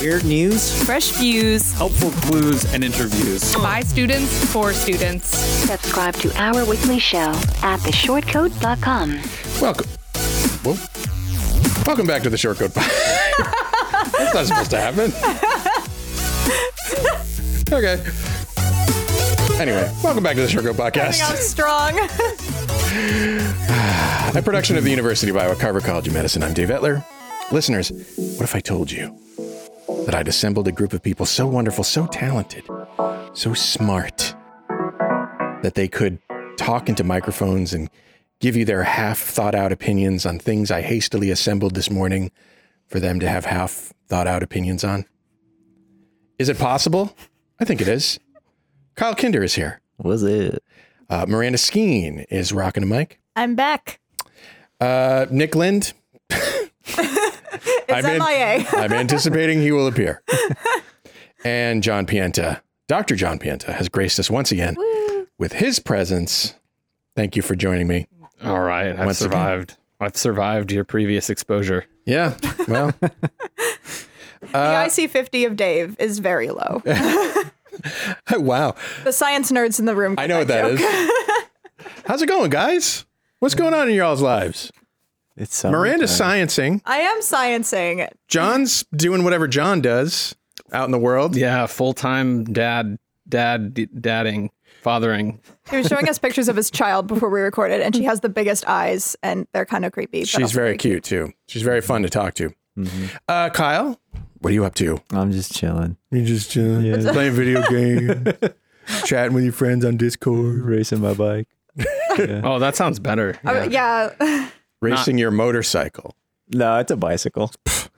Weird news, Fresh views helpful clues and interviews. by students for students. Subscribe to our weekly show at theshortcoat.com. Welcome. Whoa. Welcome back to the Short Coat Podcast. That's not supposed to happen. okay. Anyway, welcome back to the Short Coat Podcast. strong. A production of the University of Iowa Carver College of Medicine. I'm Dave Etler. Listeners, what if I told you that I'd assembled a group of people so wonderful, so talented, so smart that they could talk into microphones and give you their half thought out opinions on things I hastily assembled this morning for them to have half thought out opinions on? Is it possible? I think it is. Kyle Kinder is here. was it? Uh, Miranda Schene is rocking a mic. I'm back. Uh, Nick Lind. It's I'm in- MIA. I'm anticipating he will appear. And John Pienta, Dr. John Pienta, has graced us once again with his presence. Thank you for joining me. All right, I've Once again. survived. I've survived your previous exposure. Yeah, well, uh, the IC 50 of Dave is very low. wow. the science nerds in the room. I know what that is. How's it going, guys? What's going on in y'all's lives? It's Miranda's summertime. sciencing. I am sciencing. John's doing whatever John does out in the world. Yeah, full time dad, dad, d- dadding, fathering. He was showing us pictures of his child before we recorded, and she has the biggest eyes, and they're kind of creepy. but She's also very cute too. She's very fun to talk to. Mm-hmm. Uh, Kyle, what are you up to? I'm just chilling, You just chilling, Yeah. playing video games, chatting with your friends on Discord, racing my bike. Oh, that sounds better. Uh, yeah. racing your motorcycle. No, it's a bicycle.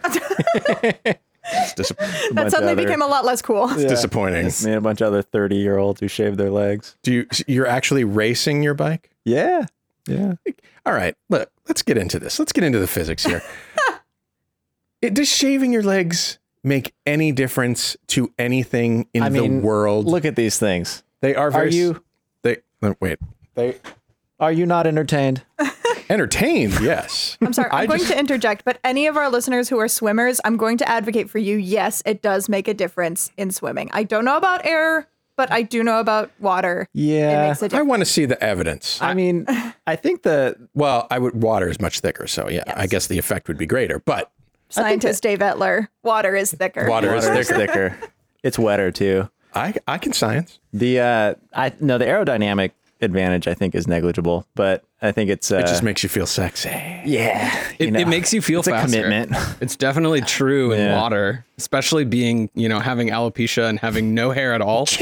It's, dis- that suddenly became a lot less cool. it's disappointing. Me and a bunch of other 30 year olds who shave their legs. Do you? You're actually racing your bike? Yeah. Yeah. All right. Look, let's get into this. Let's get into the physics here. it, does shaving your legs make any difference to anything in I mean, the world? Look at these things. they are Are very. s- you They oh, wait. they are you not entertained? Entertained? Yes. I'm sorry. I'm I going just- to interject, but any of our listeners who are swimmers, I'm going to advocate for you. Yes, it does make a difference in swimming. I don't know about air, but I do know about water. It Yeah. makes a I. I want to see the evidence. I mean, I think the Well, I would. Water is much thicker, so yeah, I guess the effect would be greater. But Scientist Dave Etler, water is thicker. water is water is thicker. thicker. It's wetter too. I I can science. The uh I no the aerodynamic advantage I think is negligible, but I think it's uh It just makes you feel sexy. yeah. It, you know, it makes you feel it's a commitment. It's definitely true in Yeah. water, especially being, you know, having alopecia and having no hair at all.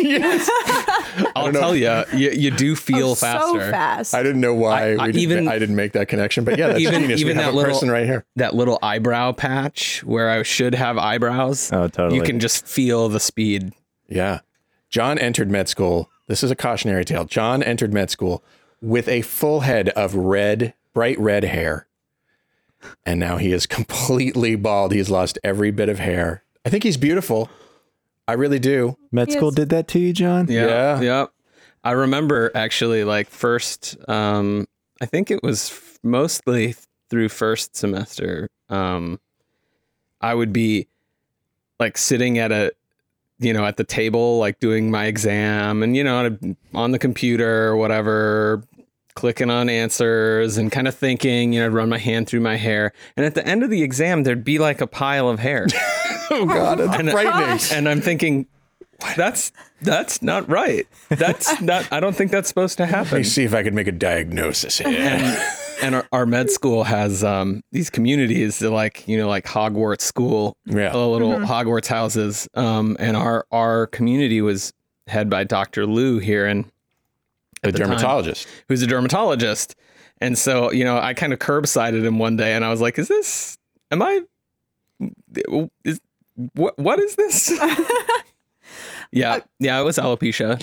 I'll tell you, you, you do feel Oh, faster. so fast. I didn't know why I- I we didn't, even- I didn't make that connection, but yeah, that's Even- genius. even we have that a little- person right here. That little eyebrow patch where I should have eyebrows. Oh, totally. You can just feel the speed. Yeah. John entered med school. This is a cautionary tale. John entered med school with a full head of red, bright red hair. And now he is completely bald. He's lost every bit of hair. I think he's beautiful. I really do. Med school Yes. did that to you, John? Yeah. Yeah. Yeah. I remember actually like first um I think it was f- mostly through first semester um I would be like sitting at a you know at the table like doing my exam and you know on the computer or whatever clicking on answers and kind of thinking you know I'd run my hand through my hair and at the end of the exam there'd be like a pile of hair Oh God, that's And- frightening. and I'm thinking, that's that's not right. That's not. I don't think that's supposed to happen. Let happen. me see if I can make a diagnosis here. And our, our med school has um, these communities, that like you know, like Hogwarts school, Yeah. the little Hogwarts houses. Um, and our our community was head by Dr. Lou here, and The the time. dermatologist. who's a dermatologist. And so, you know, I kind of curbsided him one day, and I was like, "Is this? Am I? Is what? What is this?" yeah, yeah, it was alopecia.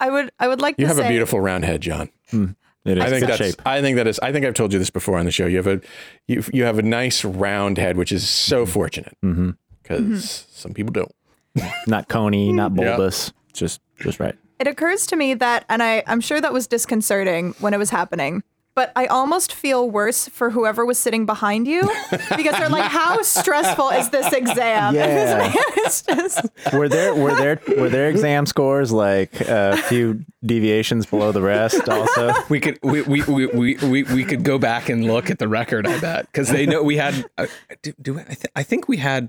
I would I would like You to have say a beautiful round head, John. Hmm. It is I think good that's. shape. I think that is. I think I've told you this before on the show. You have a, you you have a nice round head, which is so mm-hmm. fortunate Mm-hmm. because mm-hmm. some people don't. Not coney, mm-hmm. not Yeah. bulbous. Just just right. It occurs to me that, and I, I'm sure that was disconcerting when it was happening, but I almost feel worse for whoever was sitting behind you because they're like, how stressful is this exam? Yeah. it's just, Were there were there were their exam scores like a few deviations below the rest? Also, We could we, we, we, we, we, we could go back and look at the record. I bet because they know we had. Uh, do, do I, th- I think we had.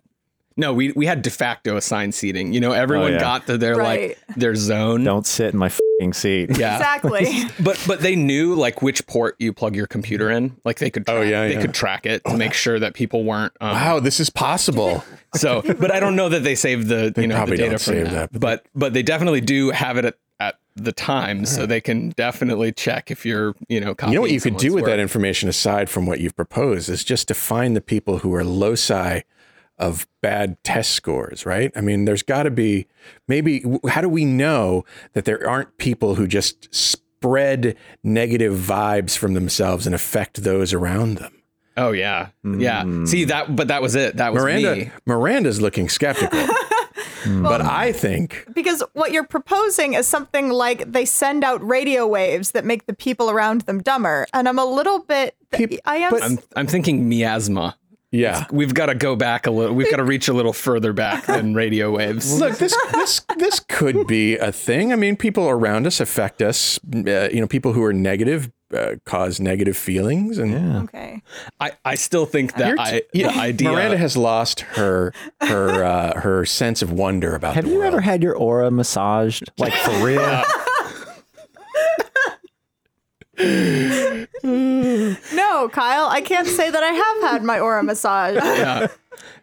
No, we we had de facto assigned seating. You know, everyone yeah. got to their Right. like their zone. don't sit in my fing seat. Yeah. exactly. But but they knew like which port you plug your computer in. Like they could. Track, Oh, yeah, They yeah. could track it to make sure that people weren't. Um, Wow, this is possible. So, but I don't know that they saved the you know the data don't from save that. that, but But but they definitely do have it at, at the time, so they can definitely check if you're you know. You know what you could do with that information? information aside from what you've proposed is just to find the people who are loci of bad test scores, right? I mean, there's got to be maybe how do we know that there aren't people who just spread negative vibes from themselves and affect those around them? Oh yeah, yeah. Hmm. See that, but that was it. That was Miranda me. Miranda's looking skeptical. Hmm. but I think because what you're proposing is something like they send out radio waves that make the people around them dumber. And I'm a little bit, Peop- I am, but- I'm I'm thinking miasma. Yeah. We've got to go back a little. We've got to reach a little further back than radio waves. Look, this this this could be a thing. I mean, people around us affect us. Uh, you know, people who are negative uh, cause negative feelings, and yeah. okay. I, I still think that t- I, yeah, the idea. Miranda has lost her her uh, her sense of wonder about. Have the you world. ever had your aura massaged, like for real? No, Kyle, I can't say that I have had my aura massage. yeah.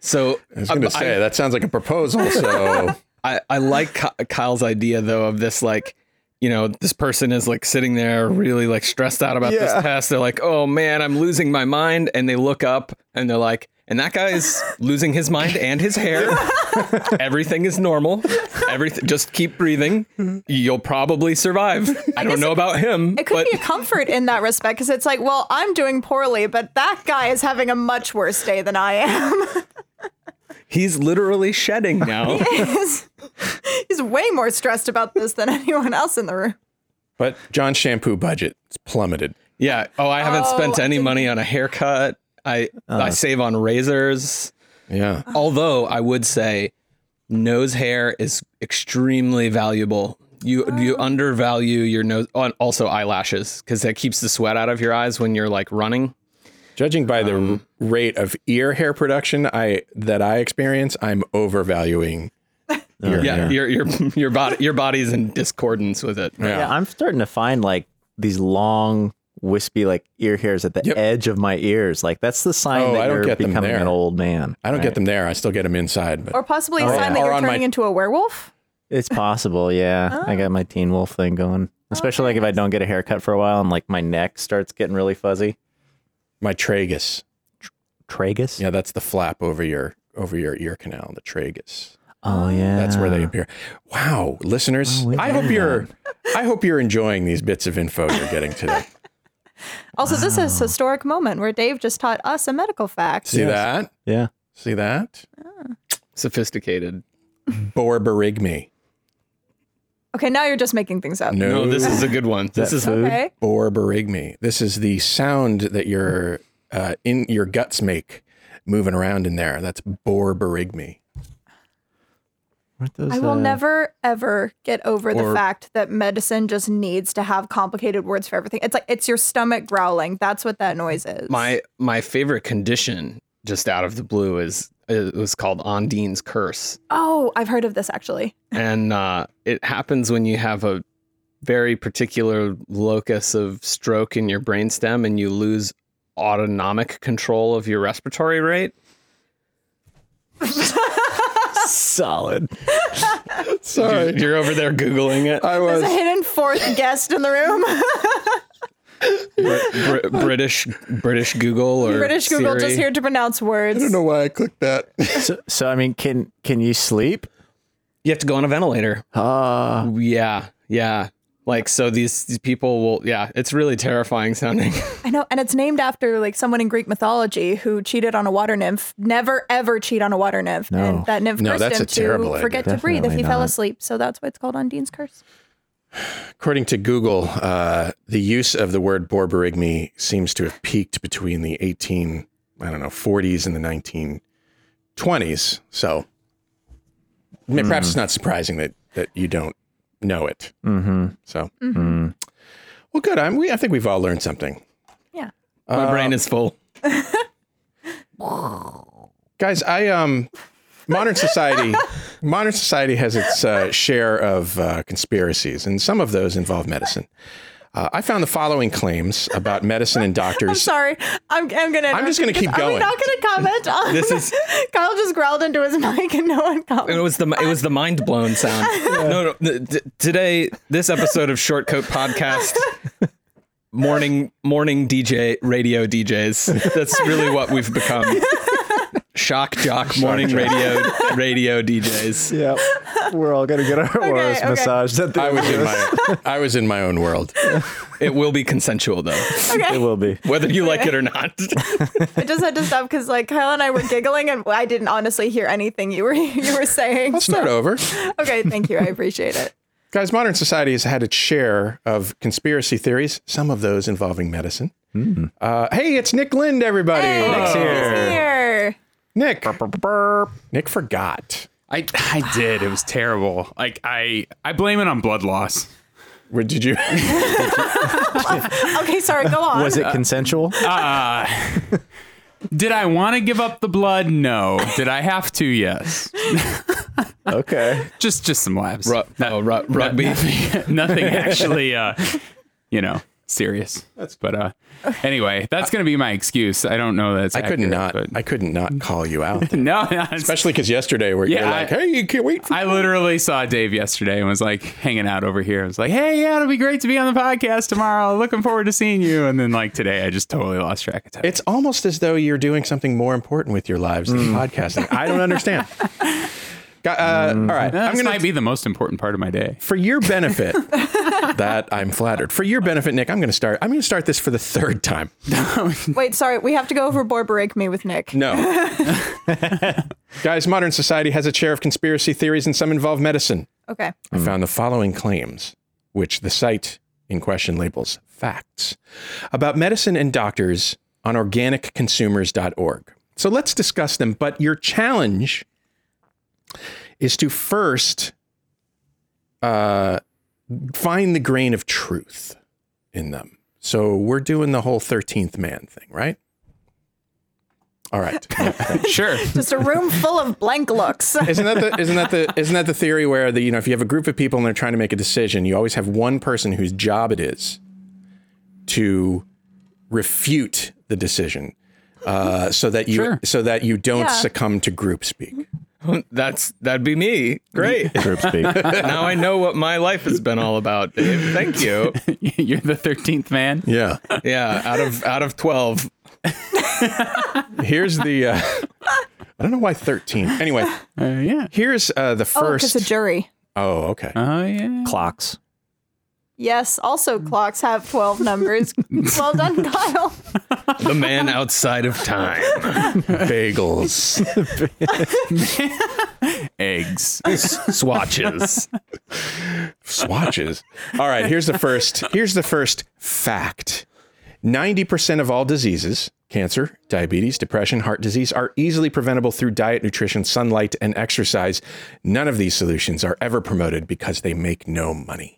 So I was going uh, to say that sounds like a proposal. So I, I like Kyle's idea though of this like you know this person is like sitting there really like stressed out about this test they're like oh man i'm losing my mind and they look up and they're like and that guy is losing his mind and his hair. Everything is normal. Everything just keep breathing. You'll probably survive. I, don't know it- about him It could but be a comfort in that respect because it's like, well, I'm doing poorly, but that guy is having a much worse day than I am. he's literally shedding now. He's, he's way more stressed about this than anyone else in the room. but John's shampoo budget is plummeted. yeah. Oh i haven't Oh, spent any money on a haircut i i save on razors Yeah, Although I would say nose hair is extremely valuable. You you undervalue your nose and also eyelashes because that keeps the sweat out of your eyes when you're like running. judging by the Um, rate of ear hair production I that I experience, I'm overvaluing. ear Yeah, hair. your your your body your body's in discordance with it. Yeah. Yeah, I'm starting to find like these long, wispy like ear hairs at the Yep. edge of my ears. Like that's the sign Oh, that I don't you're get them becoming there. an old man. I don't right? get them there. I still get them inside. But Or possibly a Oh, sign yeah. that you're on my- turning into a werewolf. It's possible, yeah. I got oh. my teen wolf thing going. Especially like if I don't get a haircut for a while and like my neck starts getting really fuzzy. my tragus. Tragus? Yeah, that's the flap over your over your ear canal, the tragus. Oh yeah. That's where they appear. Wow, listeners, Oh, I hope learned you're I hope you're enjoying these bits of info you're getting today. Also, this is a historic moment where Dave just taught us a medical fact. See that? Yeah. See that? Sophisticated. Borborygmi. Okay, now you're just making things up. No, No, this is a good one. This is food? Okay. borborygmi. This is the sound that your uh, in your guts make moving around in there. That's borborygmi. Aren't those, I will uh, never ever get over the fact that medicine just needs to have complicated words for everything. It's like it's your stomach growling. That's what that noise is. my my favorite condition just out of the blue is it was called Ondine's curse. oh, I've heard of this actually. and uh, it happens when you have a very particular locus of stroke in your brainstem and you lose autonomic control of your respiratory rate. solid. Sorry, You're over there googling it. I There's was. a hidden fourth guest in the room. Br- British British Google or British Google Siri. just here to pronounce words. I don't know why I clicked that. So, so I mean, can can you sleep? You have to go on a ventilator. Uh Yeah, yeah. Like so these, these people will yeah, it's really terrifying sounding. I know, and it's named after like someone in Greek mythology who cheated on a water nymph. Never ever cheat on a water nymph, No. and that nymph No, cursed that's him a terrible to idea. forget to breathe if Definitely he fell asleep. So that's why it's called Undine's curse. According to Google, uh, the use of the word borborygmi seems to have peaked between the 18, I don't know, 40s and the 1920s. So I mean, perhaps it's not surprising that, that you don't know it. Mm-hmm. So, Mm. well, good. I'm, we, I think we've all learned something. Yeah. My brain is full. Guys, I um modern society modern society has its uh, share of uh, conspiracies and some of those involve medicine. Uh, I found the following claims about medicine and I'm doctors. sorry. I'm, I'm gonna. I'm just gonna keep because- Are we not gonna comment on This is- Kyle just growled into his mic and no one commented. It was the it was the mind blown sound. No, no. th- th- today, this episode of Short Shortcoat Podcast, morning morning DJ radio DJs. That's really what we've become. Shock jock morning radio radio DJs. Yep. We're all gonna get our auras okay. massaged at the I was in my I was in my own world. It will be consensual though, It will be. whether you like it or not. I just had to stop because like Kyle and I were giggling and I didn't honestly hear anything you were you were saying. Let's start over. Okay, thank you. I appreciate it. Guys, modern society has had its share of conspiracy theories, some of those involving medicine. Uh, hey, it's Nick Lind, everybody. Nick's here. Here. Nick. Nick forgot. I I did. It was terrible. Like I I blame it on blood loss. Where did you? Okay, sorry. Go on. Was it consensual? Uh, did I want to give up the blood? No. Did I have to? Yes. okay. Just just some labs. Ru- oh, ru- rugby. Nothing, nothing actually uh you know, serious. That's but uh anyway, that's going to be my excuse. I don't know that it's I couldn't not. but- I couldn't not call you out. no, no, Especially because yesterday, where you're like, I- "Hey, you can't wait." For I literally saw Dave yesterday and was like hanging out over here. I was like, "Hey, yeah, it'll be great to be on the podcast tomorrow. Looking forward to seeing you." And then like today, I just totally lost track of time. It's almost as though you're doing something more important with your lives than podcasting. I don't understand. Got- uh, all right, That I'm gonna might be the most important part of my day. for your benefit. that I'm flattered. For your benefit, Nick, I'm going to start. I'm going to start this for the third time. Wait, sorry. We have to go over Borborygmi with Nick. No, guys, modern society has a share of conspiracy theories, and some involve medicine. Okay. I found the following claims, which the site in question labels facts, about medicine and doctors on organicconsumers.org. So let's discuss them. But your challenge is to first uh, find the grain of truth in them. So we're doing the whole 13th man thing, right? All right. Sure. Just a room full of blank looks. isn't that the isn't that the isn't that the theory where the you know if you have a group of people and they're trying to make a decision, you always have one person whose job it is to refute the decision, uh, so that you Sure. so that you don't Yeah. succumb to group speak. That's that'd be me. Great. Group speak. now I know what my life has been all about, Dave. Thank you. You're the 13th man. Yeah. Yeah, out of out of twelve. Here's the. Uh, I don't know why thirteen. Anyway, Uh, yeah. here's uh, the Oh, because first. a jury. oh, okay. Oh, yeah. Clocks. Yes. Also, clocks have 12 numbers. well done, Kyle. The man outside of time. Bagels. Eggs. Swatches. swatches. All right, here's the first. Here's the first fact. 90% of all diseases, cancer, diabetes, depression, heart disease, are easily preventable through diet, nutrition, sunlight, and exercise. None of these solutions are ever promoted because they make no money.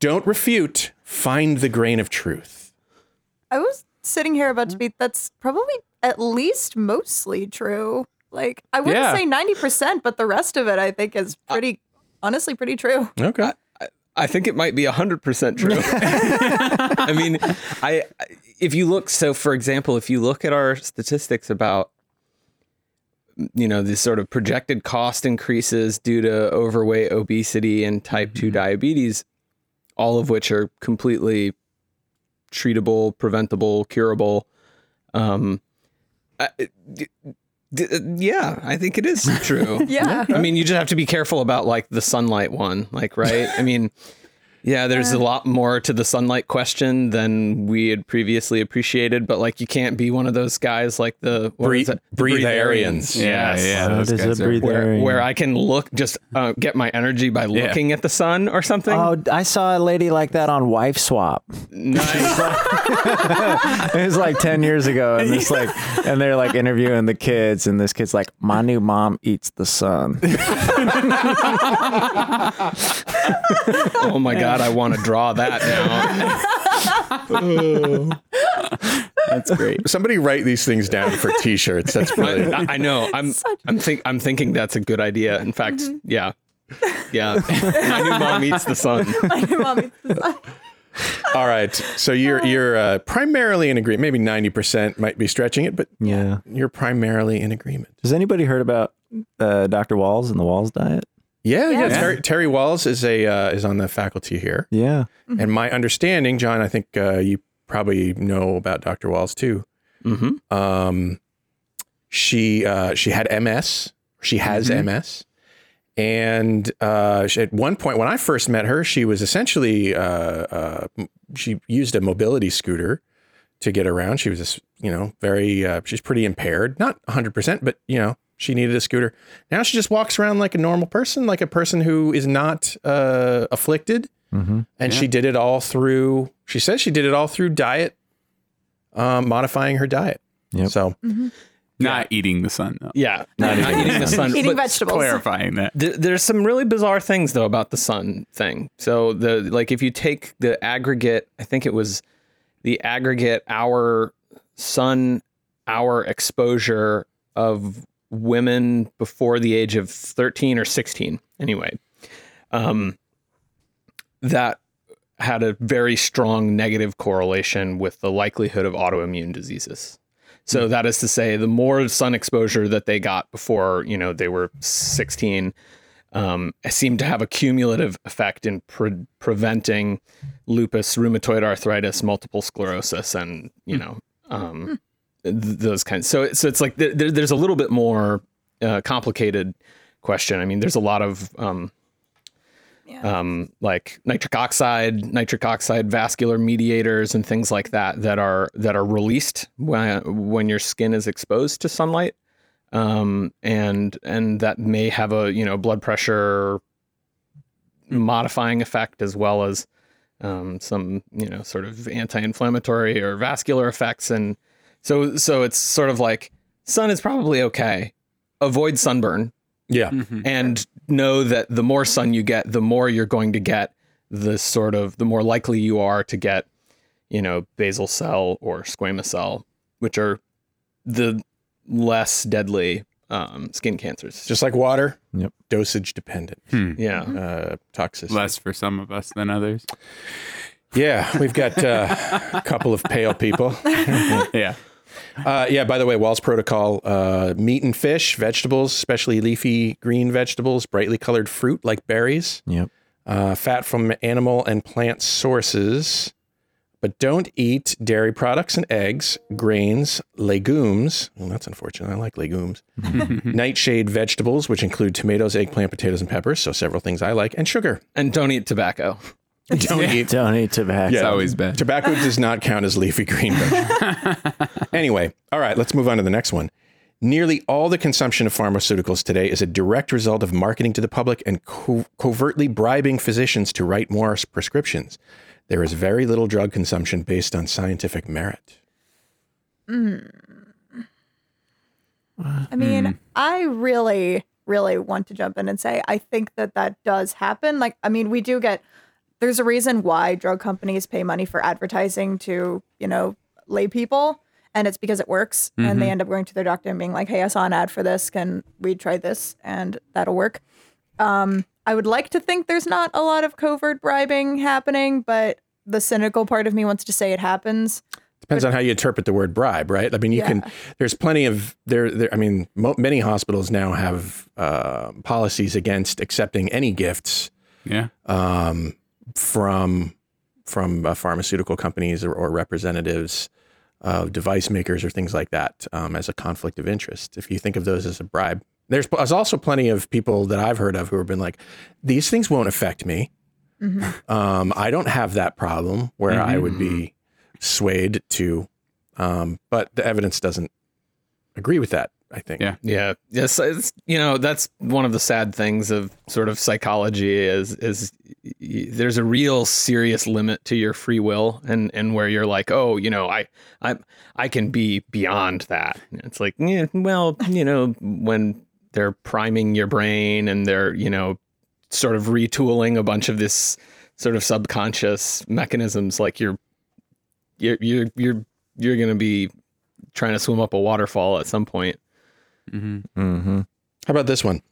Don't refute, find the grain of truth. I was sitting here about to be, that's probably at least mostly true. Like, I wouldn't Yeah. say 90%, but the rest of it I think is pretty, honestly, pretty true. Okay. I think it might be 100% true. I mean, I if you look so for example, if you look at our statistics about you know, these sort of projected cost increases due to overweight, obesity and type 2 mm-hmm. diabetes, all of which are completely treatable, preventable, curable. Um I- D- uh, yeah, I think it is true. Yeah. I mean, you just have to be careful about like the sunlight one, like, right? I mean, yeah, there's a lot more to the sunlight question than we had previously appreciated, but like, you can't be one of those guys like the what Breathe- is it? The breatharians. Yeah, Yes. yeah. What those is guys a are- Where, where I can look, just uh, get my energy by Yeah. looking at the sun or something. Oh, I saw a lady like that on Wife Swap. nice. It was like 10 years ago. And this like, and they're like interviewing the kids. And this kid's like, my new mom eats the sun. oh my God, I want to draw that now. That's great. Somebody write these things down for T-shirts. That's brilliant. I, I know. I'm I'm think I'm thinking that's a good idea. In fact, yeah. Yeah. My new mom eats the sun. Mommy, All right. So you're you're uh, primarily in agreement. Maybe ninety percent might be stretching it, but Yeah. you're primarily in agreement. Has anybody heard about uh, Dr. Wahls and the Wahls diet? Yeah, yeah. Yeah. Terry, Terry Wahls is a uh, is on the faculty here, Yeah. and my understanding, John, I think uh, you probably know about Dr. Wahls too. Mm-hmm. Um, she uh, she had MS. She has MS, and uh, she, at one point when I first met her, she was essentially uh, uh, she used a mobility scooter to get around. She was just you know very uh, she's pretty impaired, not 100 percent, but you know she needed a scooter. Now she just walks around like a normal person, like a person who is not uh, afflicted. Mm-hmm. And she did it all through. She says she did it all through diet, um, modifying her diet. Yep. So Not eating the sun, though. Yeah. Not, eating the sun. eating But vegetables. Clarifying that. there, there's some really bizarre things though about the sun thing. So the like if you take the aggregate, I think it was the aggregate hour sun hour exposure of women before the age of 13 or 16 anyway. Um that had a very strong negative correlation with the likelihood of autoimmune diseases. So that is to say, the more sun exposure that they got before, you know, they were 16, um, seemed to have a cumulative effect in pre- preventing lupus, rheumatoid arthritis, multiple sclerosis, and you know, um, th- those kinds. So, so it's like there, there- there's a little bit more uh, complicated question. I mean, there's a lot of um, um, like nitric oxide, nitric oxide vascular mediators, and things like that that are that are released when when your skin is exposed to sunlight, um, and and that may have a you know blood pressure modifying effect as well as um, some you know sort of anti-inflammatory or vascular effects, and so so it's sort of like sun is probably okay. Avoid sunburn yeah, and know that the more sun you get, the more you're going to get the sort of the more likely you are to get, you know, basal cell or squamous cell, which are the less deadly um, skin cancers. just like water. Yep. Dosage dependent. yeah. Uh, toxicity. Less for some of us than others. Yeah, we've got uh, a couple of pale people. Yeah. Uh, yeah, by the way, Wahls protocol uh, meat and fish, vegetables, especially leafy green vegetables, brightly colored fruit like berries, Yep. uh, fat from animal and plant sources. But don't eat dairy products and eggs, grains, legumes. Well, that's unfortunate. I like legumes. Nightshade vegetables, which include tomatoes, eggplant, potatoes, and peppers. So several things I like, and sugar. And don't eat tobacco. Don't eat Don't eat tobacco. Yeah. It's always bad. Tobacco does not count as leafy green vegetable. anyway, all right, let's move on to the next one. Nearly all the consumption of pharmaceuticals today is a direct result of marketing to the public and co- covertly bribing physicians to write more prescriptions. There is very little drug consumption based on scientific merit. Hmm. I mean, hmm. I really, really want to jump in and say I think that that does happen. Like, I mean, we do get. There's a reason why drug companies pay money for advertising to, you know, lay people, and it's because it works. And they end up going to their doctor and being like, "Hey, I saw an ad for this. Can we try this? And that'll work." Um, I would like to think there's not a lot of covert bribing happening, but the cynical part of me wants to say it happens. Depends on how you interpret the word bribe, right? I mean, you can. There's plenty of there. there I mean, mo- many hospitals now have uh, policies against accepting any gifts Yeah. um, from from uh, pharmaceutical companies or, or representatives. of device makers or things like that um, as a conflict of interest. If you think of those as a bribe, there's, there's also plenty of people that I've heard of who have been like, these things won't affect me. Um, I don't have that problem where I would be swayed to, um, but the evidence doesn't agree with that. I think. Yeah. Yeah. Yes. It's, you know, that's one of the sad things of sort of psychology is, is y- there's a real serious limit to your free will and, and where you're like, oh, you know, I, I, I can be beyond that. It's like, yeah, well, you know, when they're priming your brain and they're, you know, sort of retooling a bunch of this sort of subconscious mechanisms, like you're, you're, you're, you're, you're going to be trying to swim up a waterfall at some point. Mm-hmm. How about this one?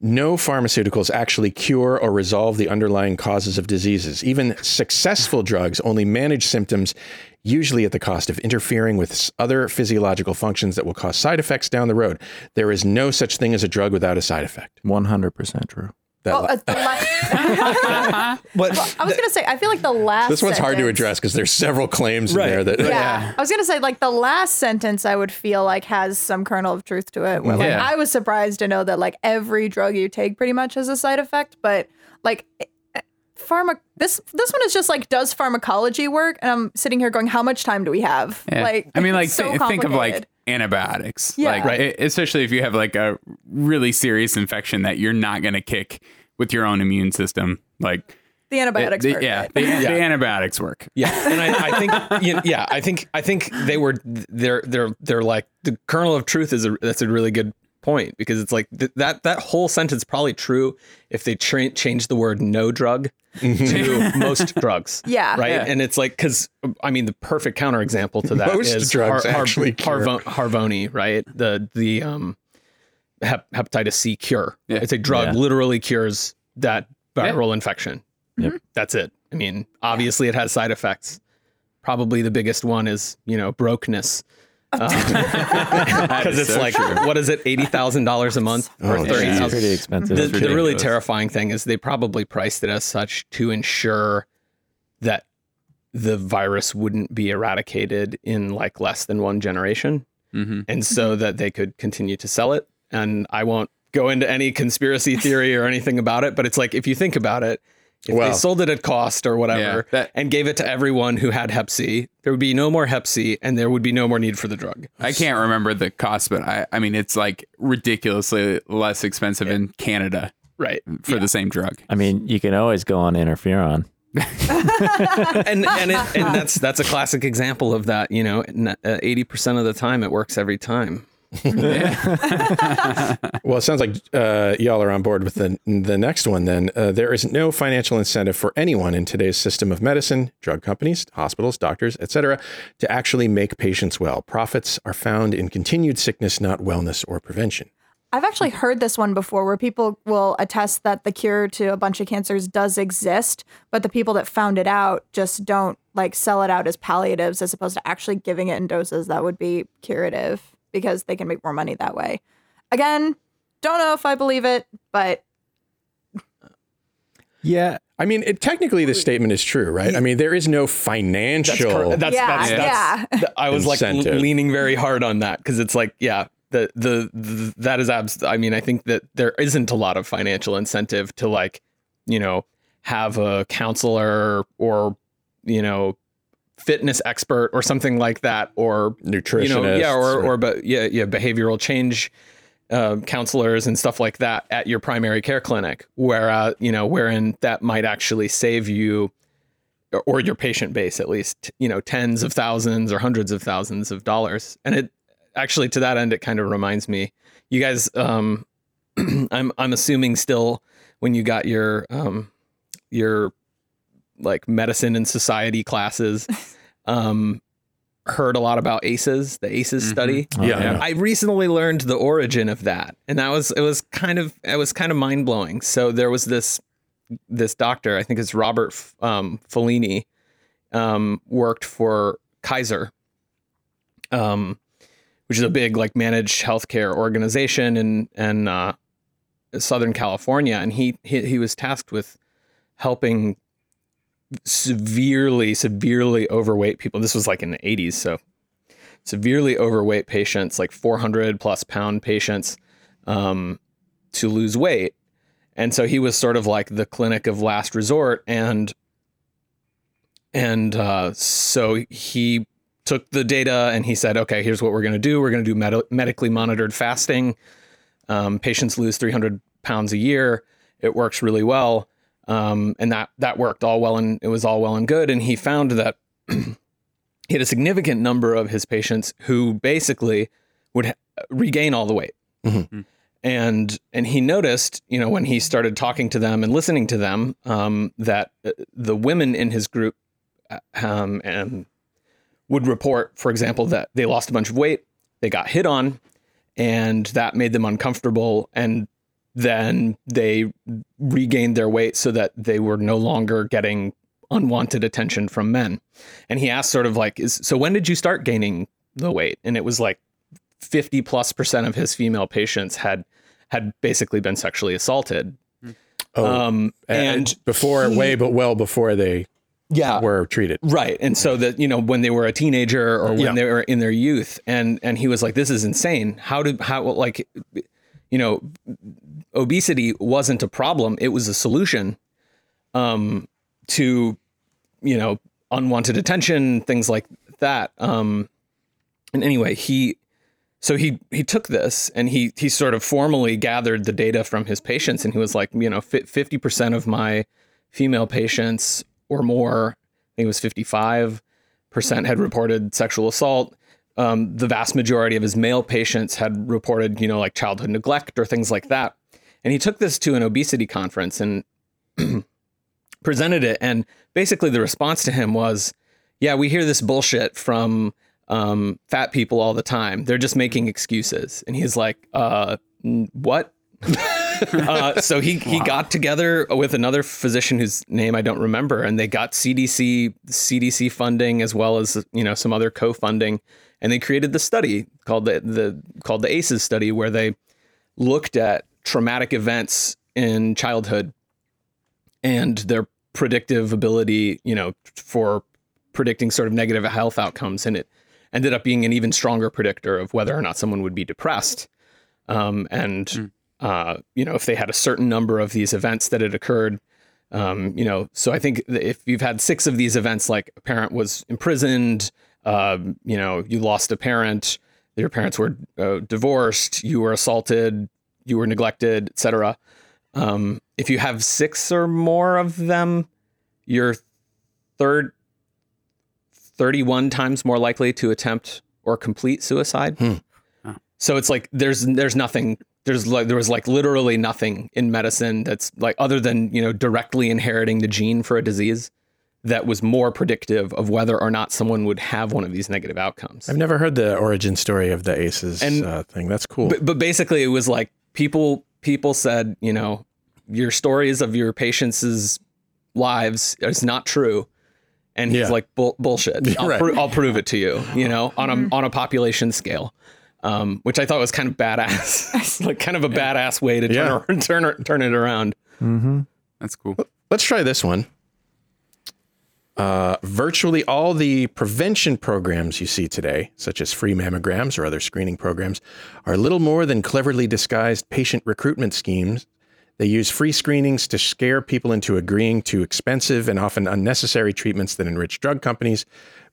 No pharmaceuticals actually cure or resolve the underlying causes of diseases. Even successful drugs only manage symptoms, usually at the cost of interfering with other physiological functions that will cause side effects down the road. There is no such thing as a drug without a side effect. One hundred percent true. That Well, la- uh, the la- But I was gonna say, I feel like the last. this one's hard to address because there's several claims Right. in there that Yeah. I was gonna say like the last sentence I would feel like has some kernel of truth to it. Where like Yeah. I was surprised to know that like every drug you take pretty much has a side effect, but like eh, pharma this this one is just like does pharmacology work? And I'm sitting here going, how much time do we have? Yeah. Like I mean, like so thi- think of like complicated. Antibiotics. Yeah. Like, Right. especially if you have like a really serious infection that you're not going to kick with your own immune system. Like, the antibiotics. the- work, yeah, right? the, the antibiotics work. yeah, and I, I think you know, yeah, I think I think they were they're they're they're like the kernel of truth is a that's a really good point because it's like th- that that whole sentence probably true if they tra- change the word no drug to most drugs. Yeah. Right. Yeah. And it's like because I mean the perfect counterexample to that is Most drugs actually cure. Harvo- Harvoni, right? The the um hep- hepatitis C cure. Yeah. It's a drug Yeah. literally cures that viral infection. Yep. That's it. I mean, obviously it has side effects. Probably the biggest one is, you know, brokenness. Because it's so like, true. what is it, eighty thousand dollars a month or Oh, thirty geez. It's pretty expensive. The, the really terrifying thing is they probably priced it as such to ensure that the virus wouldn't be eradicated in like less than one generation, Mhm. and so that they could continue to sell it. And I won't go into any conspiracy theory or anything about it, but it's like if you think about it, if Well- they sold it at cost or whatever Yeah, that- and gave it to everyone who had Hep C, there would be no more Hep C, and there would be no more need for the drug. I can't remember the cost, but I, I mean, it's like ridiculously less expensive in Canada Right. for the same drug. I mean, you can always go on interferon. and and it, and that's that's a classic example of that. You know, uh, eighty percent of the time it works every time. Well, it sounds like uh, y'all are on board with the the next one. Then uh, there is no financial incentive for anyone in today's system of medicine, drug companies, hospitals, doctors, etc., to actually make patients well. Profits are found in continued sickness, not wellness or prevention. I've actually heard this one before where people will attest that the cure to a bunch of cancers does exist, but the people that found it out just don't like sell it out as palliatives as opposed to actually giving it in doses that would be curative because they can make more money that way. Again, don't know if I believe it, but Yeah. I mean, it, technically, the statement is true, right? I mean, there is no That's financial. cor- That's, Yeah, that's, yeah. that's- th- I was like l- leaning very hard on that because it's like, yeah, the, the the that is abs. I mean, I think that there isn't a lot of financial incentive to like, you know, have a counselor or you know, fitness expert or something like that, or nutritionist. you know, yeah, or or but yeah, yeah, behavioral change uh, counselors and stuff like that at your primary care clinic, where uh, you know, wherein that might actually save you or- or your patient base at least, you know, tens of thousands or hundreds of thousands of dollars. And it actually, to that end, it kind of reminds me, you guys, um, I'm I'm assuming still when you got your um, your like medicine and society classes. Um, heard a lot about ACEs, the ACEs study. Oh, Yeah. yeah. I recently learned the origin of that, and that was it was kind of it was kind of mind blowing. So there was this this doctor, I think it's Robert um, Fellini, um, worked for Kaiser, um, which is a big like managed healthcare organization in in uh, Southern California, and he, he he was tasked with helping severely severely overweight people. This was like in the 80s, so severely overweight patients, like 400 plus pound patients, um, to lose weight. And so he was sort of like the clinic of last resort. And and uh, so he took the data and he said, okay, here's what we're going to do. We're going to do med- medically monitored fasting. Um, patients lose 300 pounds a year. It works really well. Um, and that, that worked all well and it was all well and good. And he found that he had a significant number of his patients who basically would ha- regain all the weight. And and he noticed, you know, when he started talking to them and listening to them, um, that uh, the women in his group uh, um, and would report, for example, that they lost a bunch of weight, they got hit on, and that made them uncomfortable, and then they regained their weight so that they were no longer getting unwanted attention from men. And he asked, sort of like, is, so when did you start gaining the weight? And it was like 50 plus percent of his female patients had had basically been sexually assaulted. Oh, Um, and before, way, but well before they yeah, were treated. Right. And so that, you know, when they were a teenager or when Yeah. they were in their youth and and he was like this is insane. How did how like you know, obesity wasn't a problem, it was a solution um to you know, unwanted attention, things like that. Um and anyway, he so he he took this and he he sort of formally gathered the data from his patients and he was like, you know, 50% of my female patients or more, I think it was 55% had reported sexual assault. Um, the vast majority of his male patients had reported, you know, like childhood neglect or things like that. And he took this to an obesity conference and presented it. And basically, the response to him was, yeah, we hear this bullshit from um, fat people all the time. They're just making excuses. And he's like, uh, what? uh, so he, he got together with another physician whose name I don't remember, and they got CDC CDC funding as well as you know some other co-funding, and they created the study called the the called the ACEs study, where they looked at traumatic events in childhood and their predictive ability, you know, for predicting sort of negative health outcomes, and it ended up being an even stronger predictor of whether or not someone would be depressed. Um, and uh, you know, if they had a certain number of these events that had occurred, um, you know, so I think if you've had six of these events, like a parent was imprisoned, um, you know, you lost a parent, your parents were uh, divorced, you were assaulted, you were neglected, etc. Um, if you have six or more of them, you're third, 31 times more likely to attempt or complete suicide. So it's like there's there's nothing there's like there was like literally nothing in medicine that's like other than you know directly inheriting the gene for a disease that was more predictive of whether or not someone would have one of these negative outcomes. I've never heard the origin story of the ACEs And- uh, thing. That's cool. But, but basically, it was like people people said, you know, your stories of your patients' lives is not true, and he's Yeah. like Bull, bullshit. I'll, Right. pro- I'll prove it to you. You know, on a on a population scale. Um, which I thought was kind of badass, like kind of a badass way to turn Yeah. it- turn turn it around. That's cool. Let's try this one. Uh, virtually all the prevention programs you see today, such as free mammograms or other screening programs, are little more than cleverly disguised patient recruitment schemes. They use free screenings to scare people into agreeing to expensive and often unnecessary treatments that enrich drug companies.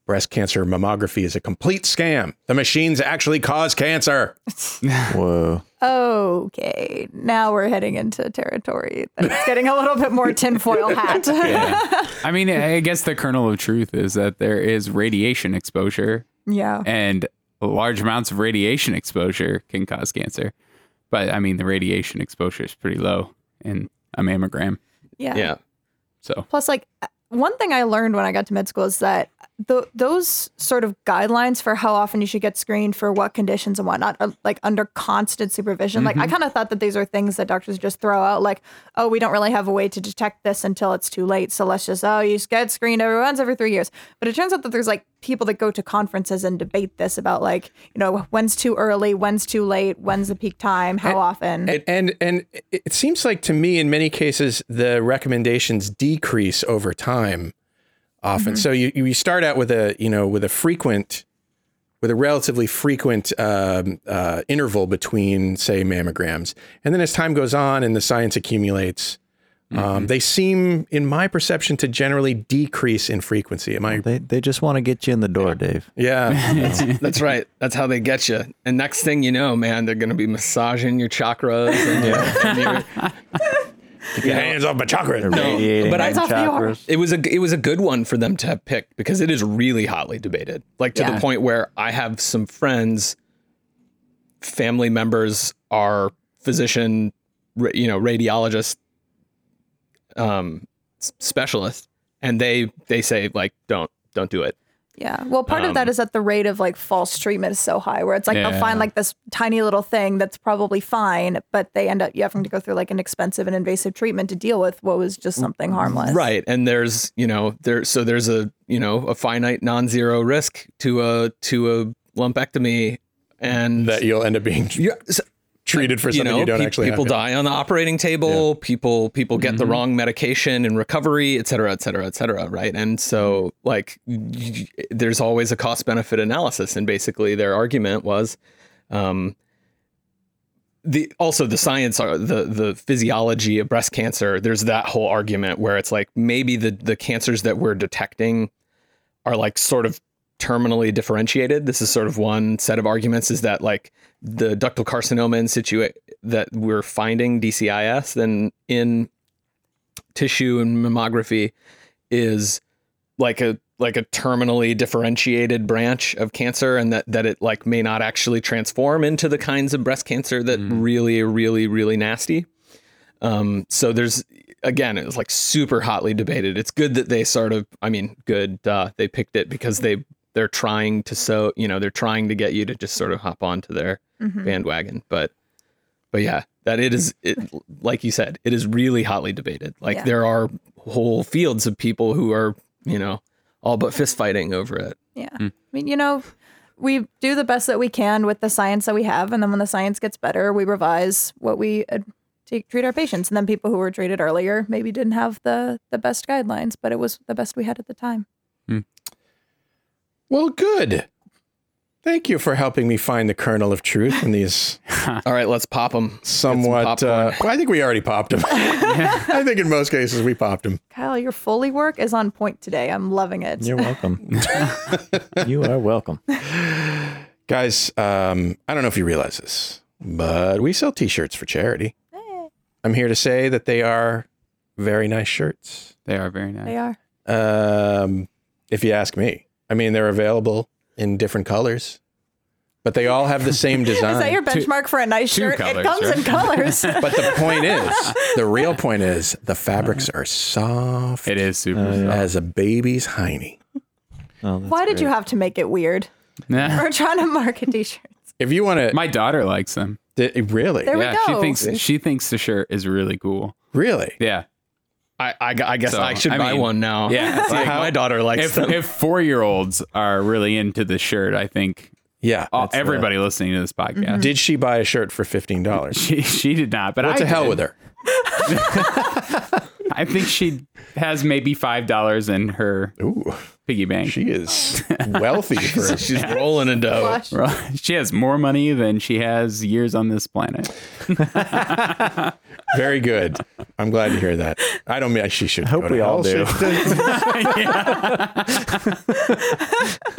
Breast cancer mammography is a complete scam. The machines actually cause cancer. Whoa. Okay, now we're heading into territory that's getting a little bit more tinfoil hat. yeah. I mean, I guess the kernel of truth is that there is radiation exposure, yeah. and large amounts of radiation exposure can cause cancer. But I mean, the radiation exposure is pretty low in a mammogram. Yeah. Yeah, So Plus, like uh, one thing I learned when I got to med school is that the, those sort of guidelines for how often you should get screened for what conditions and whatnot are like under constant supervision. Like I mm-hmm. kind of thought that these are things that doctors just throw out, like, oh, we don't really have a way to detect this until it's too late, so let's just oh, you get screened every once every three years. But it turns out that there's like people that go to conferences and debate this about like you know when's too early, when's too late, when's the peak time, how often. And, and and it seems like to me, in many cases, the recommendations decrease over time. Often, so you you start out with a you know with a frequent with a relatively frequent um, uh, interval between, say, mammograms. And then as time goes on and the science accumulates, um, they seem, in my perception, to generally decrease in frequency. Am I? They they just want to get you in the door, Dave. Yeah. That's right. That's how they get you. And next thing you know, man, they're going to be massaging your chakras. And, your- and your- Get your hands off my chakra. No, but I- them off the chakras. it was a it was a good one for them to have picked because it is really hotly debated. Like to Yeah. the point where I have some friends, family members are physician, you know, radiologist, um, specialist, and they they say like don't don't do it. Yeah. Well, part of Um, that is that the rate of like false treatment is so high where it's like Yeah. they'll find like this tiny little thing that's probably fine, but they end up you having to go through like an expensive and invasive treatment to deal with what was just something harmless. Right. And there's, you know, there so there's a, you know, a finite non-zero risk to a to a lumpectomy and That you'll end up being Yeah, so- treated for you something know, you don't pe- actually people have. die on the operating table. People people get the wrong medication in recovery, et cetera, et cetera, et cetera. Right, and so like y- there's always a cost benefit analysis, and basically their argument was, um, the also the science are the the physiology of breast cancer. There's that whole argument where it's like maybe the the cancers that we're detecting are like sort of terminally differentiated. This is sort of one set of arguments is that like the ductal carcinoma in situ that we're finding DCIS then in tissue and mammography is like a like a terminally differentiated branch of cancer and that that it like may not actually transform into the kinds of breast cancer that really really really nasty. Um, so there's again, it was like super hotly debated. It's good that they sort of, I mean, good, uh, they picked it because they they're trying to so you know they're trying to get you to just sort of hop onto their Mhm. bandwagon. But but yeah, that it is it like you said, it is really hotly debated. Like Yeah. there are whole fields of people who are you know all but fist fighting over it. Yeah. I mean, you know, we do the best that we can with the science that we have. And then when the science gets better, we revise what we uh, take, treat our patients. And then people who were treated earlier maybe didn't have the, the best guidelines, but it was the best we had at the time. Well, good. Thank you for helping me find the kernel of truth in these All right, let's pop them. somewhat. popcorn. Uh, well, I think we already popped them. I think in most cases we popped them. Kyle, your Foley work is on point today. I'm loving it. You're welcome. you are welcome. Guys, um, I don't know if you realize this, but we sell t-shirts for charity. Hey. I'm here to say that they are very nice shirts. They are very nice. They are. Um, if you ask me, I mean, they're available in different colors, but they all have the same design. Is that your benchmark for a nice shirt? colors, it comes right? in colors. but the point is, the real point is, the fabrics uh-huh. are soft It is super. as a baby's hiney. Oh, that's Why did you have to make it weird? Nah. We're trying to market t-shirts. If you want to, My daughter likes them. really, There we go. she thinks she thinks the shirt is really cool. really, Yeah. I, I, I guess So, I should I buy mean, one now. yeah, It's like how- my daughter likes If them. if four year olds are really into the shirt, I think yeah. all, That's the- everybody listening to this podcast. Mm-hmm. Did she buy a shirt for fifteen dollars? She she did not, but What I to hell did. with her? I think she has maybe five dollars in her Ooh, piggy bank. she is wealthy for She's rolling in dough. Flush. She has more money than she has years on this planet. Very good. I'm glad to hear that. I don't mean she should. I Hope go to we all hell. do.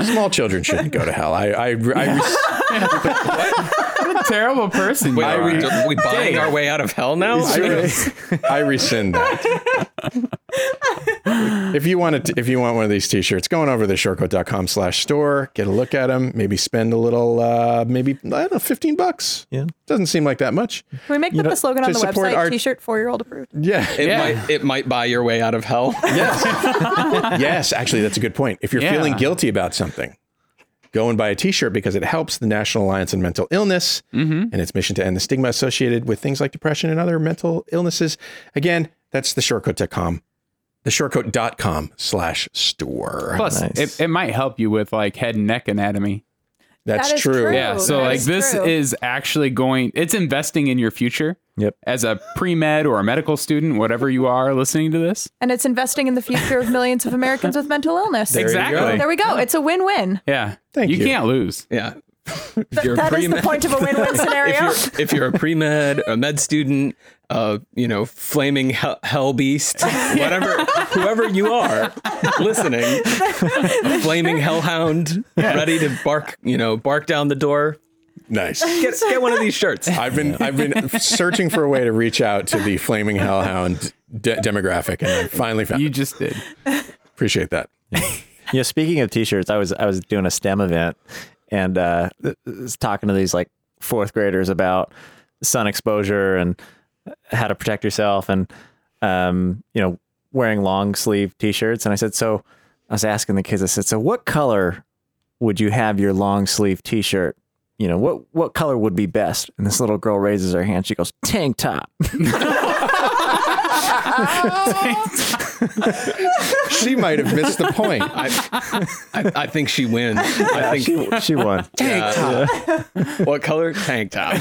Small children shouldn't go to hell. I, I, I, What a terrible person you Wait, are are. we, are we buying our way out of hell now? I, res- I rescind that. if you want to, if you want one of these T-shirts, go going over to the shortcoat.com slash store, get a look at them, maybe spend a little, uh, maybe I don't know, fifteen bucks. Yeah. doesn't seem like that much. Can we make that know, the slogan on the website? our- T-shirt four-year-old approved. Yeah, It Yeah. might it might buy your way out of hell. yes, yes. Actually, that's a good point. If you're Yeah. feeling guilty about something, go and buy a T-shirt because it helps the National Alliance on Mental Illness and its mission to end the stigma associated with things like depression and other mental illnesses. Again, that's the shortcoat.com, the shortcoat.com slash store. Plus, Nice. it, it might help you with like head and neck anatomy. That's That is true. true. Yeah. So that like is this true. is actually going. It's investing in your future. Yep. as a pre med or a medical student, whatever you are listening to this. And it's investing in the future of millions of Americans with mental illness. There exactly. There we go. It's a win-win. Yeah. Thank you. you. can't lose. Yeah. Th- that is the point of a win-win scenario. if you're, if you're a pre-med, a med student, uh, you know, flaming hell, hell beast, whatever, whoever you are listening, flaming hellhound, ready to bark, you know, bark down the door. Nice. Get, get one of these shirts. I've been I've been searching for a way to reach out to the flaming hellhound de- demographic, and I finally found. You it. just did. Appreciate that. Yeah, speaking of t-shirts, I was I was doing a STEM event and uh th- talking to these like fourth graders about sun exposure and how to protect yourself and um you know wearing long sleeve t-shirts. And I said so I was asking the kids I said so what color would you have your long sleeve t-shirt? You know what what color would be best? And this little girl raises her hand. She goes tank top She might have missed the point. I, I, I think she wins. I think she, she won what color? Tank top.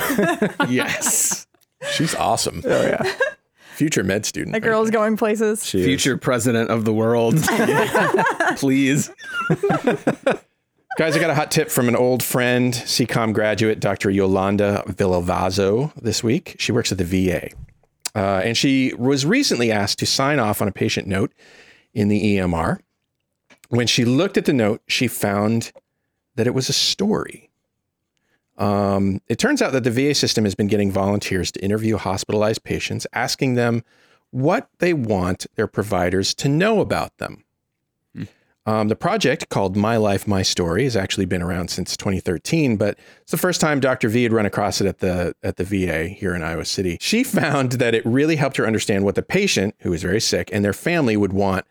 yes. She's awesome. Oh yeah. Future med student. The girl's going places. She is. Future president of the world. Please. Guys, I got a hot tip from an old friend, CCOM graduate, Dr. Yolanda Villalvazo, this week. She works at the VA. Uh, and she was recently asked to sign off on a patient note in the EMR. When she looked at the note, she found that it was a story. Um, it turns out that the VA system has been getting volunteers to interview hospitalized patients, asking them what they want their providers to know about them. Um, the project called My Life, My Story has actually been around since 2013, but it's the first time Dr. V had run across it at the at the VA here in Iowa City. She found that it really helped her understand what the patient, who was very sick, and their family would want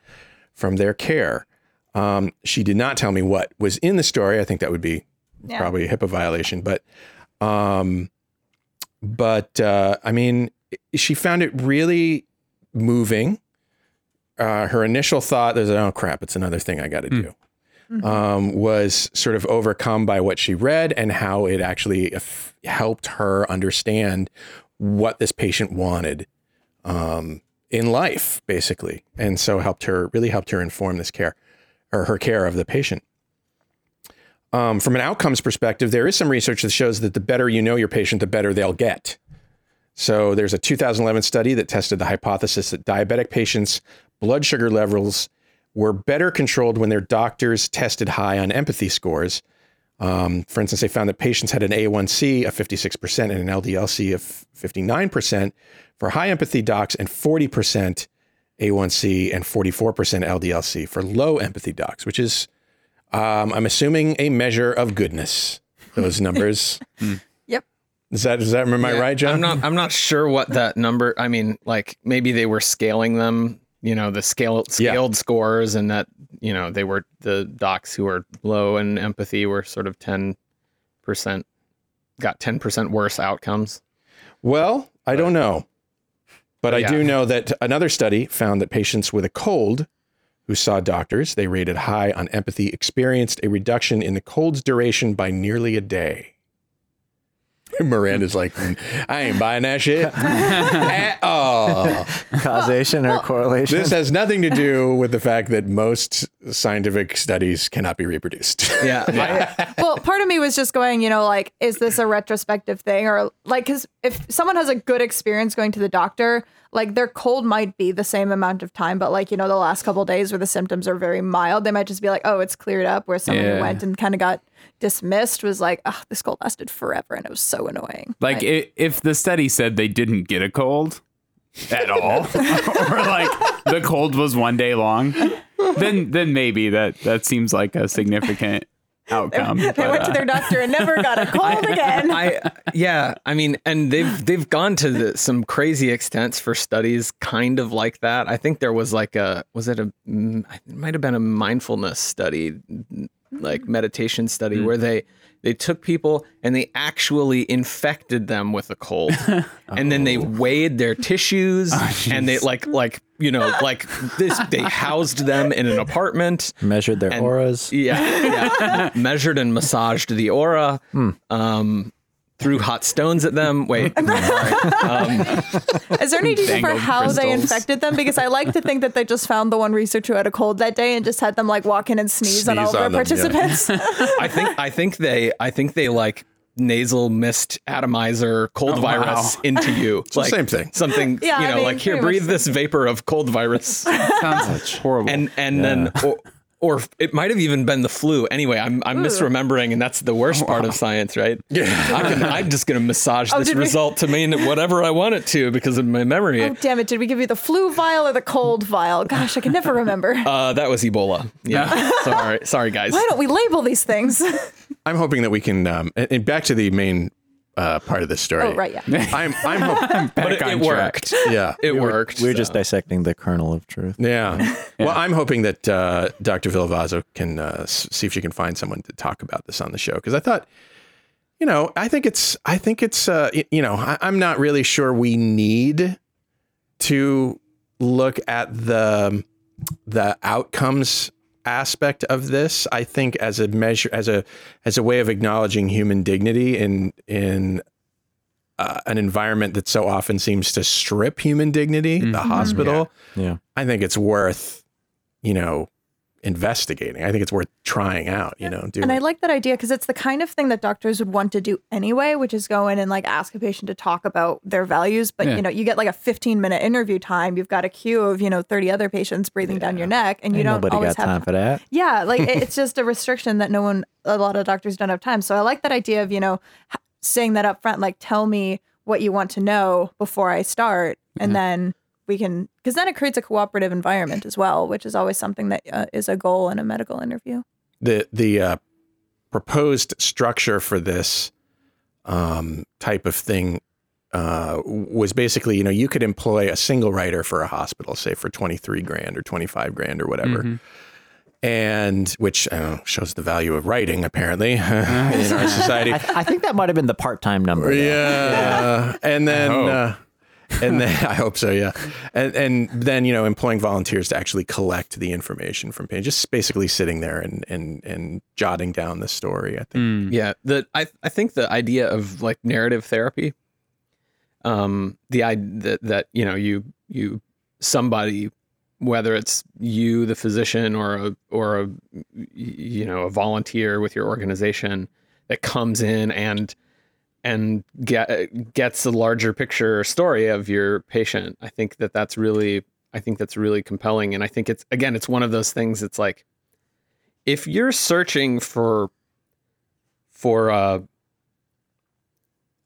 from their care. Um, she did not tell me what was in the story. I think that would be Yeah. probably a HIPAA violation, but um, but uh, I mean, she found it really moving uh, her initial thought is, oh crap, it's another thing I got to do. Um, was sort of overcome by what she read and how it actually f- helped her understand what this patient wanted um, in life, basically, and so helped her really helped her inform this care or her care of the patient. Um, from an outcomes perspective, there is some research that shows that the better you know your patient, the better they'll get. So there's a 2011 study that tested the hypothesis that diabetic patients' blood sugar levels were better controlled when their doctors tested high on empathy scores. Um, for instance, they found that patients had an A1C of 56% and an LDLC of 59% for high empathy docs and 40% A1C and 44% LDLC for low empathy docs, which is, um, I'm assuming, a measure of goodness. Those numbers. Yep. Is that, is that, am I Yeah, right, John? I'm not. I'm not sure what that number. I mean, like maybe they were scaling them. You know, the scale Yeah. scaled scores, and that you know they were the docs who were low in empathy were sort of ten percent, got ten percent worse outcomes. Well, I don't know. But I yeah. do know that another study found that patients with a cold who saw doctors, they rated high on empathy, experienced a reduction in the cold's duration by nearly a day. Miranda's like, "Mm, I ain't buying that shit at all. causation or correlation This has nothing to do with the fact that most scientific studies cannot be reproduced. Yeah, yeah. well, part of me was just going, you know, like, is this a retrospective thing? Or, like, because if someone has a good experience going to the doctor, like, their cold might be the same amount of time, but, like, you know, the last couple days where the symptoms are very mild, they might just be like, oh, it's cleared up. Where someone Yeah. went and kind of got dismissed was like, oh, this cold lasted forever and it was so annoying. Like i if the study said they didn't get a cold at all, or like the cold was one day long, then then maybe that that seems like a significant outcome. they But, went to uh, their doctor and never got a cold again. I yeah, I mean, and they've they've gone to the, some crazy extents for studies kind of like that. I think there was like a was it a it might have been a mindfulness study, like meditation study where they they took people and they actually infected them with a cold, and then they weighed their tissues and they like like you know like this they housed them in an apartment measured their and- auras. Yeah, yeah. measured and massaged the aura. Um, threw hot stones at them. Wait. Um, Is there any detail for Dangled how they infected them? Because I like to think that they just found the one researcher who had a cold that day and just had them like walk in and sneeze, on all Sneeze of on their them, yeah. participants. I think I think they I think they like nasal mist atomizer cold virus into you. the like same thing. Something Yeah, you I know, mean, like here, breathe this vapor of cold virus, Sounds horrible. and and then. Or, or it might have even been the flu. Anyway, I'm I'm misremembering, and that's the worst part of science, right? Yeah, I can, I'm just gonna massage Oh, this did we- result to mean whatever I want it to because of my memory. oh damn it! Did we give you the flu vial or the cold vial? Gosh, I can never remember. Uh, that was Ebola. Yeah, sorry, sorry guys. Why don't we label these things? I'm hoping that we can. Um, and, and back to the main uh, part of the story. oh right, yeah. I'm. I'm hoping. But it, Back it on track. worked. yeah. It worked. We were just dissecting the kernel of truth. Yeah. Well, I'm hoping that uh, Dr. Villalvazo can uh, s- see if she can find someone to talk about this on the show because I thought, you know, I think it's, I think it's, uh, you know, I, I'm not really sure we need to look at the the outcomes aspect of this. I think as a measure, as a as a way of acknowledging human dignity in in uh, an environment that so often seems to strip human dignity, the hospital. Yeah. I think it's worth, you know, investigating. I think it's worth trying out, you know, doing. And I like that idea because it's the kind of thing that doctors would want to do anyway, which is go in and like ask a patient to talk about their values. But Yeah. you know, you get like a 15 minute interview time. You've got a queue of you know 30 other patients breathing down your neck, and you don't nobody always got have time for that. Yeah, like it's just a restriction that no one, a lot of doctors don't have time. So I like that idea of, you know, saying that up front, like, tell me what you want to know before I start. And then we can, because then it creates a cooperative environment as well, which is always something that uh, is a goal in a medical interview. the the uh, proposed structure for this um, type of thing uh, was basically, you know, you could employ a single writer for a hospital, say for twenty three grand or twenty five grand or whatever. And which I know, shows the value of writing, apparently, in our society. I, I think that might have been the part-time number. though. Yeah. And then, uh, and then I hope so. Yeah. And, and then, you know, employing volunteers to actually collect the information from patients, just basically sitting there and, and, and jotting down the story. I think. Yeah, the I I think the idea of like narrative therapy, um, the i that that you know you you somebody whether it's you the physician or a or a you know a volunteer with your organization that comes in and and get, gets a larger picture story of your patient. I think that that's really I think that's really compelling and I think it's again it's one of those things it's like if you're searching for for uh,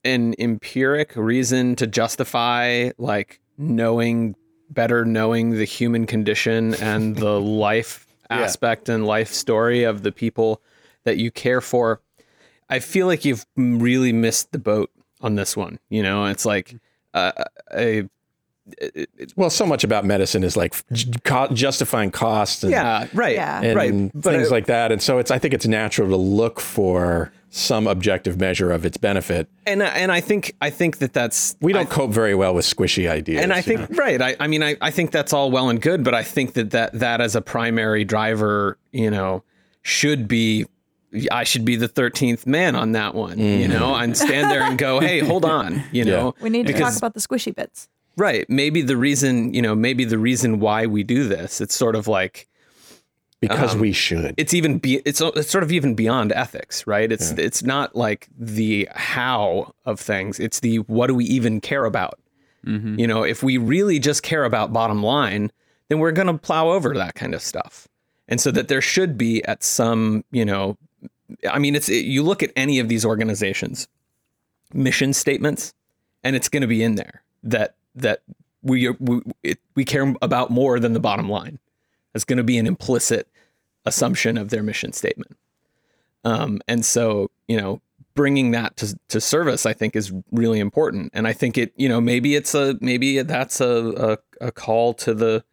an empiric reason to justify like knowing better knowing the human condition and the life aspect and life story of the people that you care for i feel like you've really missed the boat on this one you know it's like mm-hmm. uh, uh, a Well, so much about medicine is like co- justifying costs and, yeah right Yeah. and right things it- like that. And so it's, I think it's natural to look for some objective measure of its benefit. and uh, and i think i think that that's We don't cope very well with squishy ideas. and I think know? right. I, I mean, I, I think that's all well and good, but I think that, that that as a primary driver, you know, should be. I should be the thirteenth man on that one, you Mm-hmm. know, and stand there and go, "Hey, hold on," you know. We need to talk about the squishy bits. Right. Maybe the reason, you know, maybe the reason why we do this, it's sort of like because um, we should. it's even be it's it's sort of even beyond ethics, right? It's it's not like the how of things. It's the what do we even care about? You know, if we really just care about bottom line, then we're going to plow over that kind of stuff. And so that there should be at some, you know, I mean, it's you look at any of these organizations mission statements, and it's going to be in there that that we we it, we care about more than the bottom line. That's going to be an implicit assumption of their mission statement. Um, and so, you know, bringing that to, to service, I think is really important. And I think it, you know, maybe it's a, maybe that's a, a, a call to the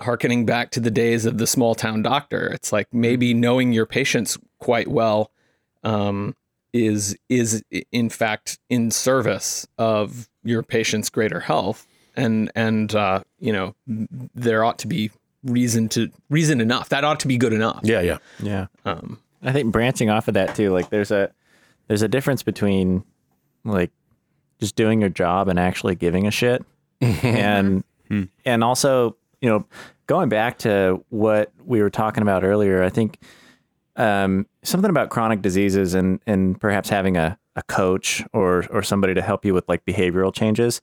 harkening back to the days of the small town doctor. It's like maybe knowing your patients quite well, um, is, is in fact in service of your patient's greater health. And, and, uh, you know, there ought to be reason to reason enough. That ought to be good enough. yeah, yeah. Yeah. Um, I think branching off of that too, like there's a there's a difference between like just doing your job and actually giving a shit. and and also, you know, going back to what we were talking about earlier, I think um, something about chronic diseases and and perhaps having a, a coach or or somebody to help you with like behavioral changes.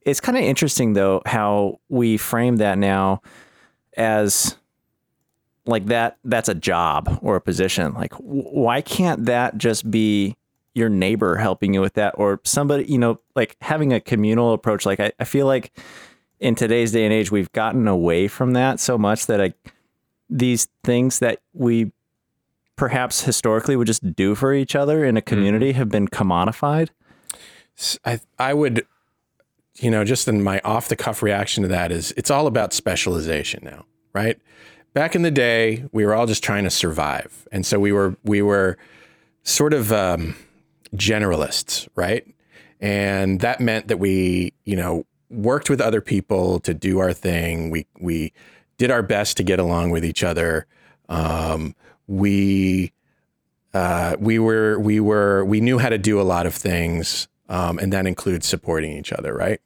It's kind of interesting though how we frame that now as like that that's a job or a position. Like why can't that just be your neighbor helping you with that or somebody, you know, like having a communal approach like I, I feel like in today's day and age we've gotten away from that so much that I these things that we perhaps historically would just do for each other in a community have been commodified. I I would, you know, just in my off the cuff reaction to that is it's all about specialization now, right? Back in the day, we were all just trying to survive, and so we were we were sort of um, generalists, right? And that meant that we, you know, worked with other people to do our thing. We we did our best to get along with each other. Um, we uh, we were we were we knew how to do a lot of things, um, and that includes supporting each other, right?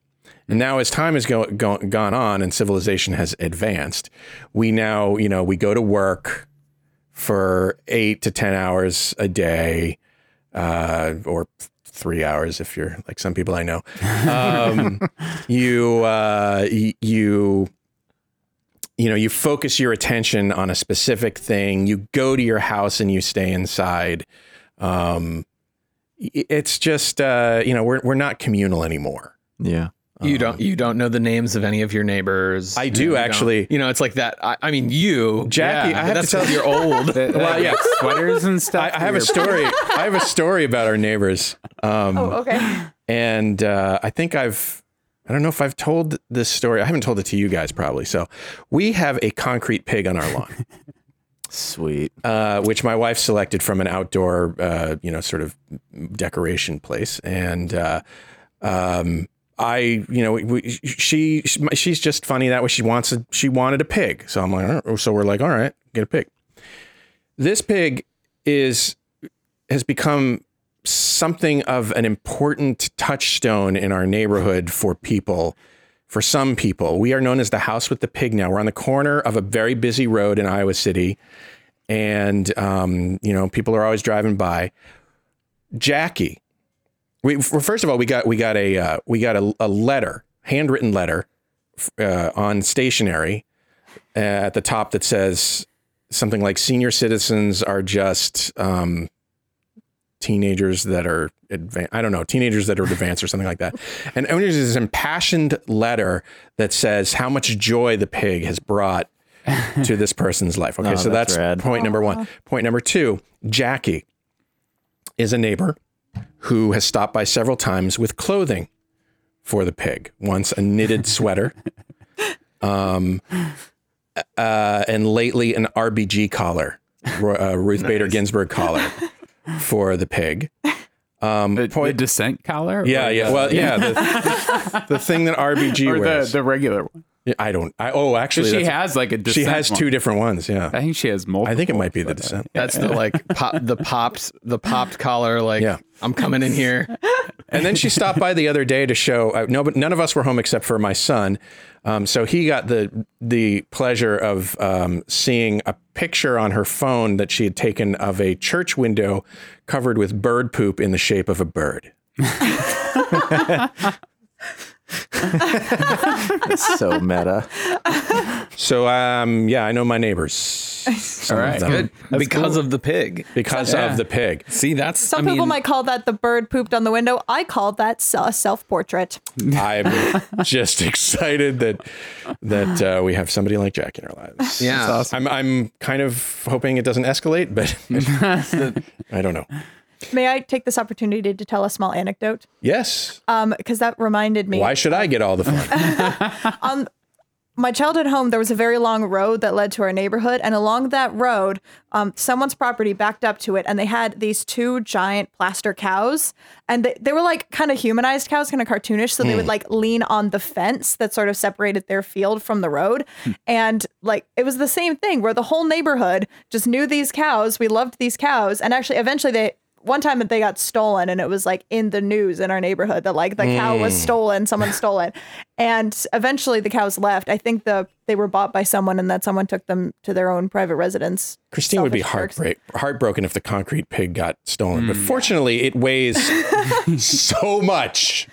And now, as time has go, go, gone on and civilization has advanced, we now you know we go to work for eight to ten hours a day, uh, or three hours if you're like some people I know. Um, you uh, y- you you know you focus your attention on a specific thing you go to your house and you stay inside um it's just uh you know we're we're not communal anymore Yeah. You don't you don't know the names of any of your neighbors. I do, You don't- actually. You know, it's like that. I, I mean, you, Jackie, yeah, I have to tell because you're old. well yeah Sweaters and stuff. I, I have a story i have a story about our neighbors um Oh, okay. and uh i think i've I don't know if I've told this story. I haven't told it to you guys probably. So, we have a concrete pig on our lawn. Sweet. uh, which my wife selected from an outdoor, uh, you know, sort of decoration place. And uh, um, I, you know, we, she she's just funny that way. She wants a, she wanted a pig, so I'm like, so we're like, all right, get a pig. This pig is has become something of an important touchstone in our neighborhood for people. For some people, we are known as the house with the pig now. We're on the corner of a very busy road in Iowa City and um, you know people are always driving by. Jackie, we first of all we got we got a uh, we got a, a letter, handwritten letter, uh, on stationery uh, at the top that says something like "Senior citizens are just um, teenagers that are advanced. I don't know, teenagers that are advanced or something like that." And, and is this impassioned letter that says how much joy the pig has brought to this person's life. Okay, Oh, so that's that's, point number one. Point number two Jackie is a neighbor who has stopped by several times with clothing for the pig. Once a knitted sweater, um, uh, and lately an RBG collar, uh, Ruth Bader Ginsburg collar for the pig. Um, The, the point, dissent collar? yeah, yeah, the- well, yeah, the, the thing that RBG Or the, wears. the regular one. I don't. I, oh, actually, She has like a dissent she has one. two different ones. Yeah, I think she has multiple. I think it might be the uh, dissent. That's the like pop, the popped the popped collar. Like Yeah. I'm coming in here. And then she stopped by the other day to show. Uh, no, but none of us were home except for my son. Um, so he got the the pleasure of um, seeing a picture on her phone that she had taken of a church window covered with bird poop in the shape of a bird. It's so meta. So um, yeah, I know my neighbors. Some All of right, them, good. because of the pig. because Yeah. of the pig. See, that's Some I people mean, might call that the bird pooped on the window. I call that a self portrait. I'm just excited that that uh, we have somebody like Jack in our lives. Yeah. I'm I'm kind of hoping it doesn't escalate, but I don't know. May I take this opportunity to tell a small anecdote? Yes. Um, because that reminded me. Why should I get all the fun? On my childhood home, there was a very long road that led to our neighborhood, and along that road, um, someone's property backed up to it, and they had these two giant plaster cows, and they, they were like kind of humanized cows, kind of cartoonish, so they would like lean on the fence that sort of separated their field from the road, and like it was the same thing where the whole neighborhood just knew these cows, we loved these cows, and actually eventually they one time that they got stolen and it was like in the news in our neighborhood that like the cow was mm. stolen, someone stole it. And eventually the cows left. I think the they were bought by someone and that someone took them to their own private residence. Christine would be heartbreak, heartbroken if the concrete pig got stolen. But hmm. fortunately, it weighs so much.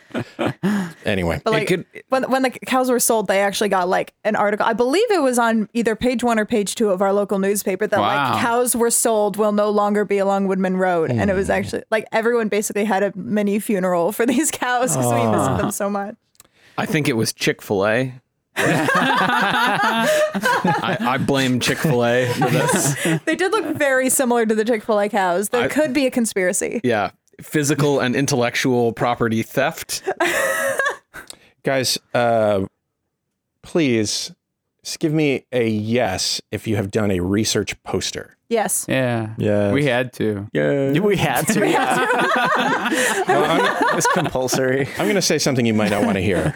Anyway, But like could- when when the cows were sold, they actually got like an article. I believe it was on either page one or page two of our local newspaper that Wow. like cows were sold will no longer be along Woodman Road, and it was hmm. actually like everyone basically had a mini funeral for these cows because we missed ah. them so much. I think it was Chick Fil A. I, I blame Chick Fil A for this. They did look very similar to the Chick Fil A cows. There I- could be a conspiracy. Yeah, physical and intellectual property theft. guys, uh, please just give me a yes if you have done a research poster. Yes. Yeah. Yeah. We had to. Yeah. We had to. Yeah. it was compulsory. I'm going to say something you might not want to hear.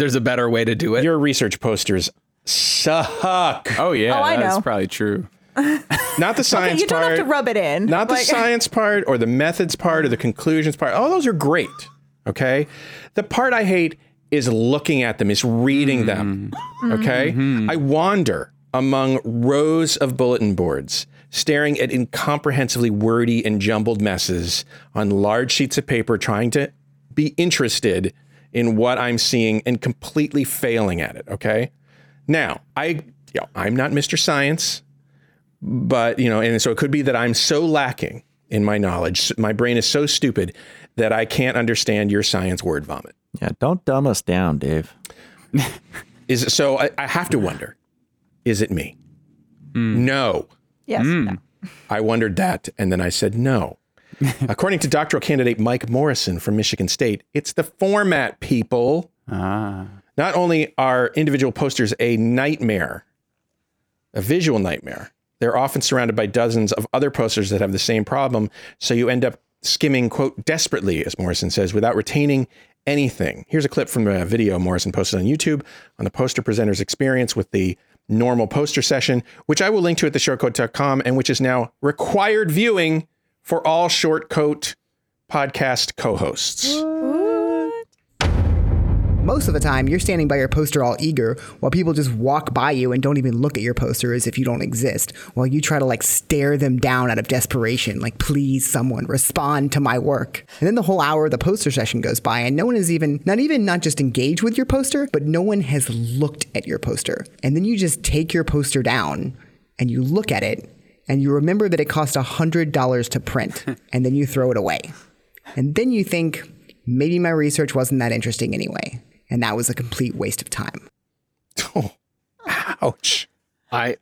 There's a better way to do it. Your research posters suck. Oh yeah, Oh, I that's know. probably true. Not the science part. you don't part. have to rub it in. not the Like- science part or the methods part or the conclusions part. All those are great. Okay. The part I hate is looking at them, is reading them. Mm. Okay. Mm-hmm. I wander among rows of bulletin boards, staring at incomprehensibly wordy and jumbled messes on large sheets of paper, trying to be interested in what I'm seeing and completely failing at it. Okay. Now, I, you know, I'm not Mr. Science but you know, and so it could be that I'm so lacking in my knowledge, my brain is so stupid that I can't understand your science word vomit. Yeah, don't dumb us down, Dave. Is it, so I, I have to wonder, is it me? Hmm. No, Yes. Hmm. no. I wondered that, and then I said no. According to doctoral candidate Mike Morrison from Michigan State, it's the format, people. Ah. Not only are individual posters a nightmare, a visual nightmare, they're often surrounded by dozens of other posters that have the same problem. So you end up skimming, quote, desperately, as Morrison says, without retaining anything. Here's a clip from a video Morrison posted on YouTube on the poster presenter's experience with the normal poster session, which I will link to at theshortcoat.com and which is now required viewing for all short coat podcast co-hosts. Most of the time, you're standing by your poster all eager while people just walk by you and don't even look at your poster as if you don't exist, while you try to like stare them down out of desperation, like, please, someone respond to my work. And then the whole hour of the poster session goes by and no one is even, not even not just engaged with your poster, but no one has looked at your poster. And then you just take your poster down and you look at it and you remember that it cost $100 to print and then you throw it away. And then you think, maybe my research wasn't that interesting anyway. And that was a complete waste of time. Oh, ouch. I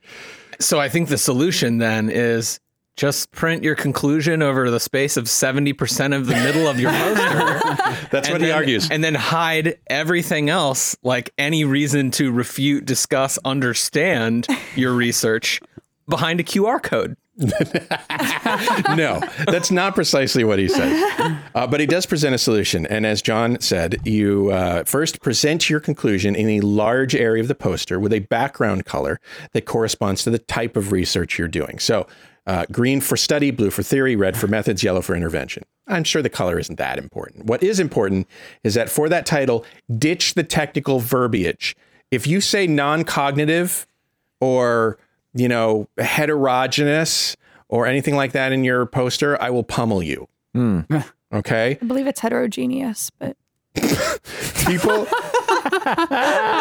so I think the solution then is just print your conclusion over the space of 70% of the middle of your poster. That's what and he then- argues. And then hide everything else, like any reason to refute, discuss, understand your research behind a QR code. no, that's not precisely what he says. Uh, but he does present a solution. And as John said, you uh, first present your conclusion in a large area of the poster with a background color that corresponds to the type of research you're doing. So, uh, green for study, blue for theory, red for methods, yellow for intervention. I'm sure the color isn't that important. What is important is that for that title, ditch the technical verbiage. If you say non cognitive, or you know heterogeneous or anything like that in your poster, I will pummel you. Hmm. Okay, I believe it's heterogeneous, but people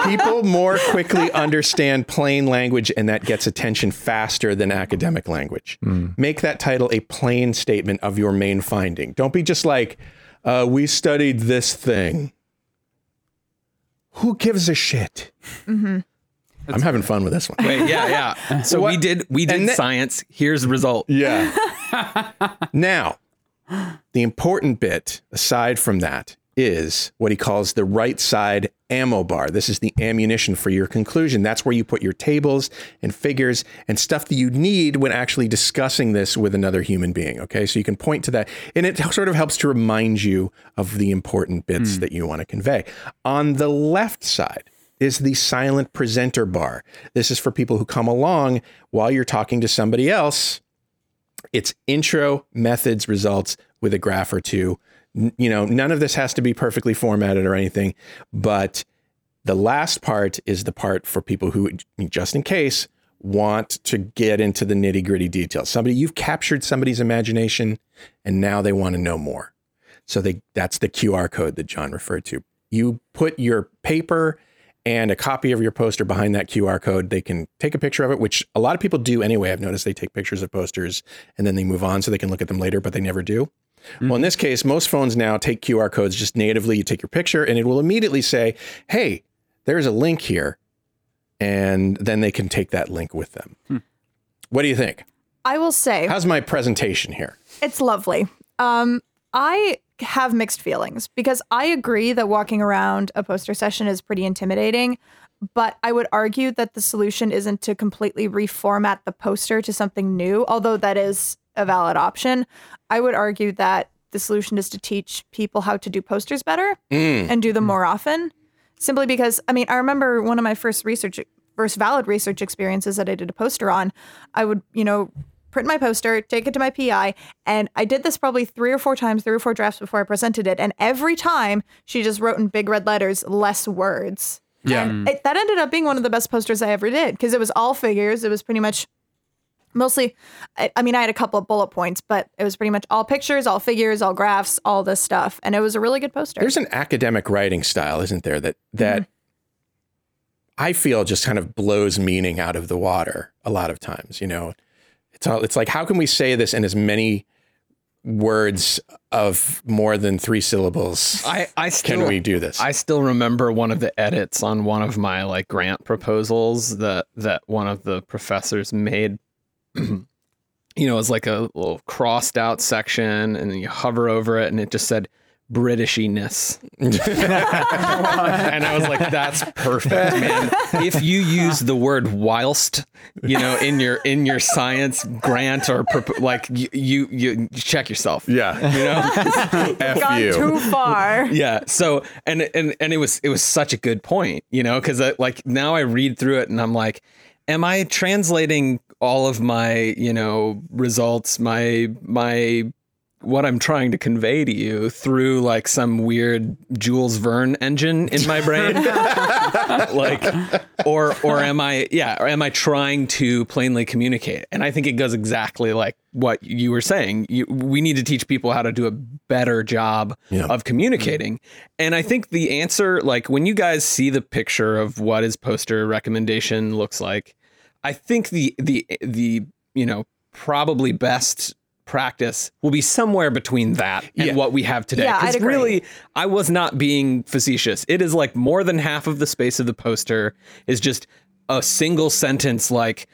people more quickly understand plain language, and that gets attention faster than academic language. Hmm. Make that title a plain statement of your main finding. Don't be just like, uh, "We studied this thing." Who gives a shit? Mm-hmm. I'm having fun with this one. Wait, yeah, yeah. So we did we did and science. Here's the result. Yeah. now, the important bit, aside from that, is what he calls the right side ammo bar. This is the ammunition for your conclusion. That's where you put your tables and figures and stuff that you need when actually discussing this with another human being. Okay. So you can point to that. And it sort of helps to remind you of the important bits hmm. that you want to convey. On the left side, is the silent presenter bar. This is for people who come along while you're talking to somebody else It's intro, methods, results with a graph or two. N- You know, none of this has to be perfectly formatted or anything, but the last part is the part for people who, just in case, want to get into the nitty gritty details. Somebody, you've captured somebody's imagination and now they want to know more. So they, that's the QR code that John referred to. You put your paper and a copy of your poster behind that QR code. They can take a picture of it, which a lot of people do anyway. I've noticed they take pictures of posters and then they move on so they can look at them later, but they never do. Well, in this case, most phones now take QR codes just natively. You take your picture and it will immediately say, hey, there's a link here. And then they can take that link with them. What do you think? I will say How's my presentation here? It's lovely. Um, I have mixed feelings because I agree that walking around a poster session is pretty intimidating, but I would argue that the solution isn't to completely reformat the poster to something new, although that is a valid option. I would argue that the solution is to teach people how to do posters better mm. and do them mm. more often. Simply because, I mean, I remember one of my first research, first valid research experiences that I did a poster on. I would, you know, print my poster, take it to my PI, and I did this probably three or four times, three or four drafts before I presented it. And every time she just wrote in big red letters, less words. Yeah. And mm. it, that ended up being one of the best posters I ever did because it was all figures. It was pretty much mostly, I, I mean, I had a couple of bullet points, but it was pretty much all pictures, all figures, all graphs, all this stuff. And it was a really good poster. There's an academic writing style, isn't there, that that mm-hmm. I feel just kind of blows meaning out of the water a lot of times. You know, it's all it's like how can we say this in as many words of more than three syllables? I, I still, can we do this? I still remember one of the edits on one of my like grant proposals that that one of the professors made. you know, it was like a little crossed out section, and then you hover over it, and it just said Britishiness. and I was like, "That's perfect, man." If you use the word "whilst," you know, in your in your science grant or propo- like you, you you check yourself. yeah, You know, F Gone you. too far. yeah so and and and it was it was such a good point you know because uh, like now i read through it and i'm like am i translating all of my you know results my my what i'm trying to convey to you through like some weird jules verne engine in my brain. Like or or am i yeah or am i trying to plainly communicate? And i think it goes exactly like what you were saying. You, we need to teach people how to do a better job Yeah. of communicating. And i think the answer like when you guys see the picture of what his poster recommendation looks like i think the the the you know probably best practice will be somewhere between that and Yeah. what we have today Yeah, I'd agree. really I was not being facetious. It is like more than half of the space of the poster is just a single sentence like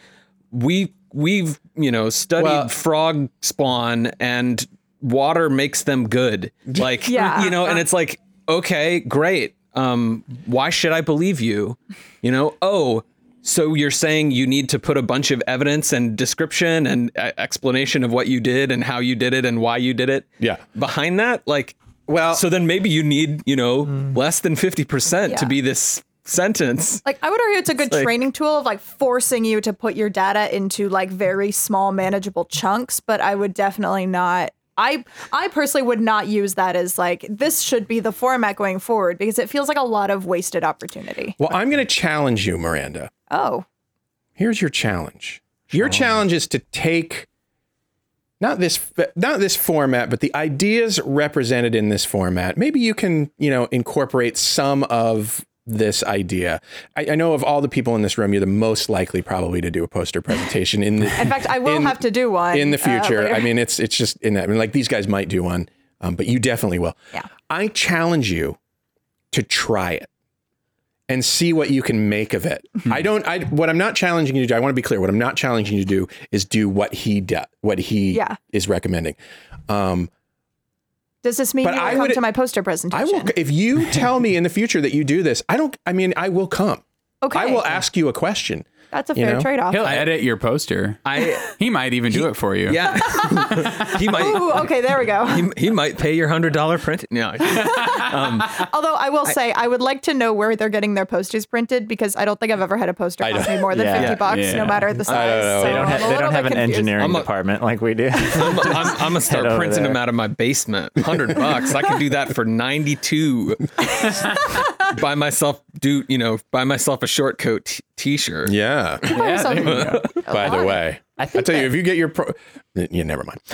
we we've, you know, studied Well- frog spawn and water makes them good. Like Yeah. you know, and it's like okay, great. Um why should I believe you? You know, oh, so you're saying you need to put a bunch of evidence and description and uh, explanation of what you did and how you did it and why you did it Yeah. behind that? Like Well- so then maybe you need you know less than 50% to be this sentence. Like I would argue it's a good like- training tool of like forcing you to put your data into like very small manageable chunks, but I would definitely not I I personally would not use that as like this should be the format going forward because it feels like a lot of wasted opportunity. well, I'm going to challenge you, Miranda. Oh. Here's your challenge. Your challenge is to take not this not this format, but the ideas represented in this format. Maybe you can, you know, incorporate some of this idea. I, I know of all the people in this room, you're the most likely probably to do a poster presentation in the In fact, I will in- have to do one in the uh, future. later. I mean, it's it's just in that. I mean, like these guys might do one, um, but you definitely will. Yeah. I challenge you to try it and see what you can make of it. I don't. I what I'm not challenging you to do. I want to be clear. What I'm not challenging you to do is do what he does. What he Yeah. is recommending. Um, Does this mean but you will I come would- to my poster presentation? I will. If you tell me in the future that you do this, I don't. I mean, I will come. Okay. I will ask you a question. That's a you fair know? trade-off. He'll edit your poster. i He might even do it for you. yeah he might Ooh, okay, there we go. he, he might pay your hundred dollar print no um, Although I will say, I would like to know where they're getting their posters printed because I don't think I've ever had a poster cost me more than Yeah. fifty bucks, Yeah. no matter the size. Don't. So They don't, I'm ha- they don't have an confused. engineering I'm a- department like we do. I'm, I'm, I'm gonna start over printing them out of my basement. Hundred bucks. I can do that for ninety two. buy myself do you know buy myself a short coat t- t-shirt. Yeah. yeah, there you go. By the way, I tell you, if you get your pro, yeah, never mind.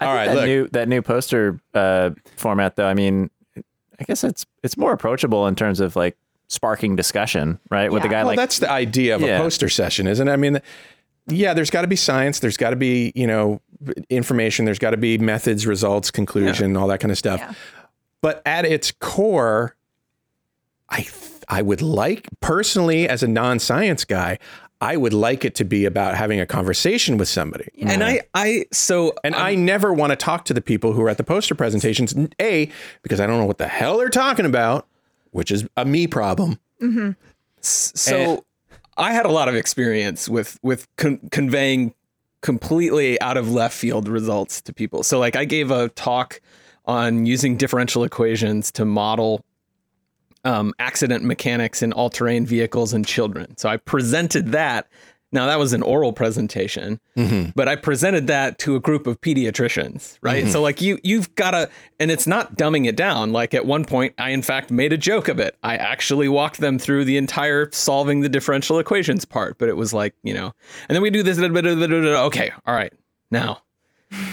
All right, that look. new that new poster uh, format though i mean i guess it's it's more approachable in terms of like sparking discussion right with the guy well, like that's the idea of Yeah. a poster session, isn't it? I mean, yeah, there's got to be science. There's got to be, you know, information. There's got to be methods, results, conclusion, all that kind of stuff. Yeah. But at its core, I I would like personally, as a non-science guy, I would like it to be about having a conversation with somebody. And I I so And I never want to talk to the people who are at the poster presentations. A, because I don't know what the hell they're talking about, which is a me problem. Mm-hmm. so And- I had a lot of experience with with con- conveying completely out of left field results to people. So like I gave a talk on using differential equations to model um, accident mechanics in all-terrain vehicles and children. So I presented that. Now that was an oral presentation, but I presented that to a group of pediatricians, right? So like you you've got to and it's not dumbing it down. Like at one point I in fact made a joke of it. I actually walked them through the entire solving the differential equations part, but it was like, you know. And then we do this okay, all right. Now,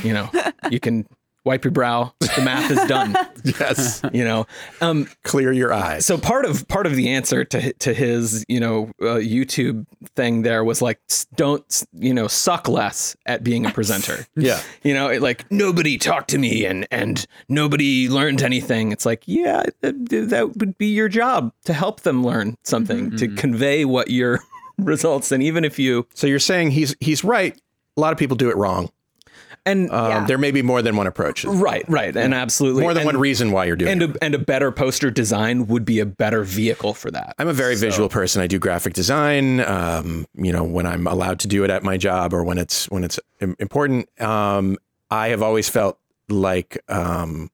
you know, you can wipe your brow. The math is done, Yes. you know. Um Clear your eyes. so part of part of the answer to to his you know uh, YouTube thing there was like don't you know suck less at being a presenter. yeah. You know, it, like nobody talked to me and and nobody learned anything. It's like yeah, that, that would be your job to help them learn something to convey what your results. And even if you So you're saying he's he's right. A lot of people do it wrong. And Um, Yeah. There may be more than one approach. right, right, and absolutely More than and, one reason why you're doing And it. a, and a better poster design would be a better vehicle for that. I'm a very visual person. I do graphic design. Um, you know, when I'm allowed to do it at my job or when it's when it's important. Um, I have always felt like um,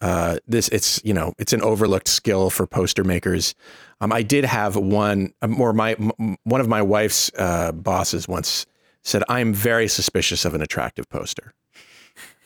uh, this. It's you know, it's an overlooked skill for poster makers. Um, I did have one, um, or my m- one of my wife's uh, bosses once said, "I'm very suspicious of an attractive poster."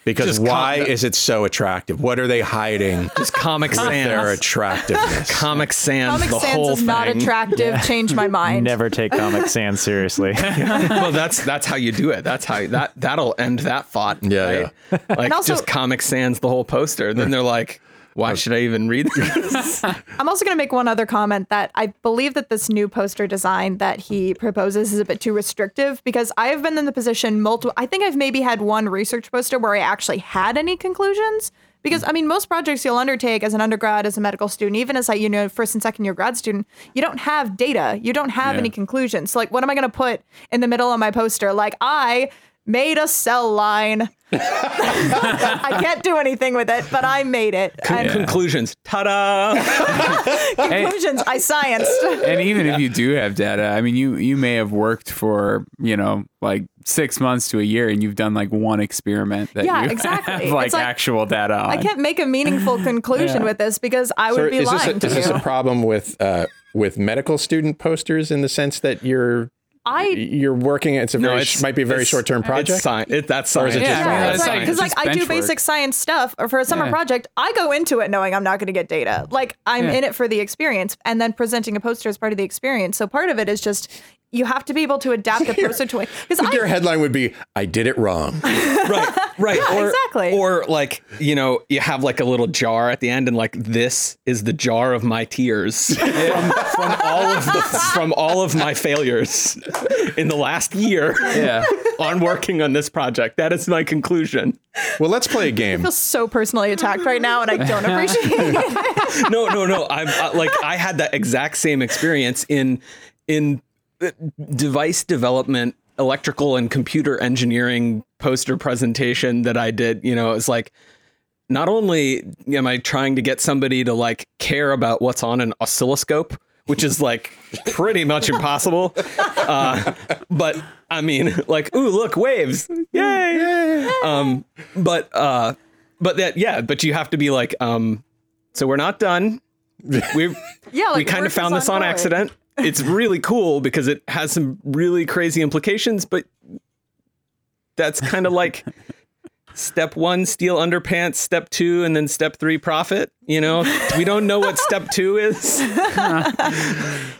Because Just com- why is it so attractive? What are they hiding? Just Comic with their Sans. attractiveness. Comic Sans, Comic the Sans whole is not thing. attractive. Change my mind. never take comic sans seriously well, that's that's how you do it. That's how that that'll end that thought. Yeah, right? Like also- just Comic Sans the whole poster. And Then they're like, why should I even read this? I'm also going to make one other comment that I believe that this new poster design that he proposes is a bit too restrictive because I have been in the position multiple. I think I've maybe had one research poster where I actually had any conclusions. Because I mean, most projects you'll undertake as an undergrad, as a medical student, even as a you know first and second year grad student, you don't have data, you don't have Yeah. any conclusions. So like, what am I going to put in the middle of my poster? Like, I made a cell line. I can't do anything with it, but I made it. And Conclusions. Ta-da! conclusions, I scienced. and even if you do have data, I mean, you you may have worked for you know like six months to a year, and you've done like one experiment that Yeah, you exactly. have like, like- actual data on. I can't make a meaningful conclusion with this because I would So be is this, lying a, to is this a problem with uh, with medical student posters in the sense that you're I you're working? It's a No, very it's- might be a very short term It's project. sci- it, that's Or is science. it just Yeah, I mean, yeah, that's it's like because like Just I do work. basic science stuff, or for a summer Yeah. project, I go into it knowing I'm not going to get data. Like I'm Yeah. in it for the experience, and then presenting a poster is part of the experience. So part of it is just you have to be able to adapt the poster to it. Because Your headline would be, "I did it wrong." right, right. or, exactly. Or like, you know, you have like a little jar at the end, and like this is the jar of my tears from, from all of the from all of my failures in the last year yeah. on working on this project. That is my conclusion. well, let's play a game. I feel so personally attacked right now, and I don't appreciate it. no, no, no. I'm uh, like I had that exact same experience in in device development, electrical and computer engineering poster presentation that I did. You know, it's like not only am I trying to get somebody to like care about what's on an oscilloscope, which is like pretty much impossible, uh, but I mean, like, ooh, look, waves, yay! Um, but uh, but that yeah, but you have to be like, um, so we're not done. We Yeah, like we kind of found this on ongoing. accident. It's really cool because it has some really crazy implications, but that's kind of like step one, steal underpants, step two, and then step three, profit. You know, we don't know what step two is.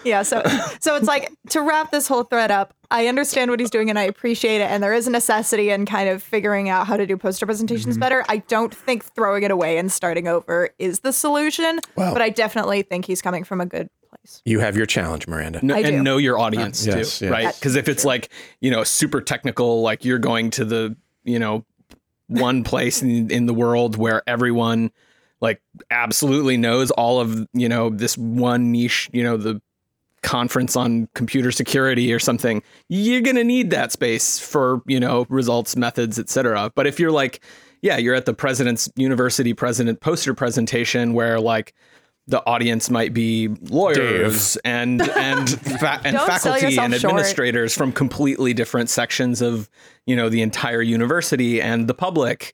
Yeah, so so it's like to wrap this whole thread up, I understand what he's doing and I appreciate it and there is a necessity in kind of figuring out how to do poster presentations Mm-hmm. better. I don't think throwing it away and starting over is the solution, Well- but I definitely think he's coming from a good place. You have your challenge, Miranda. Kn- I do. and know your audience Uh, too, yes. right? Because if it's like you know super technical, like you're going to the you know one place in, in the world where everyone like absolutely knows all of you know this one niche, you know the conference on computer security or something you're going to need that space for you know results methods etc but if you're like yeah you're at the president's university president poster presentation where like the audience might be lawyers and and fa- and faculty yourself and short. administrators from completely different sections of you know the entire university and the public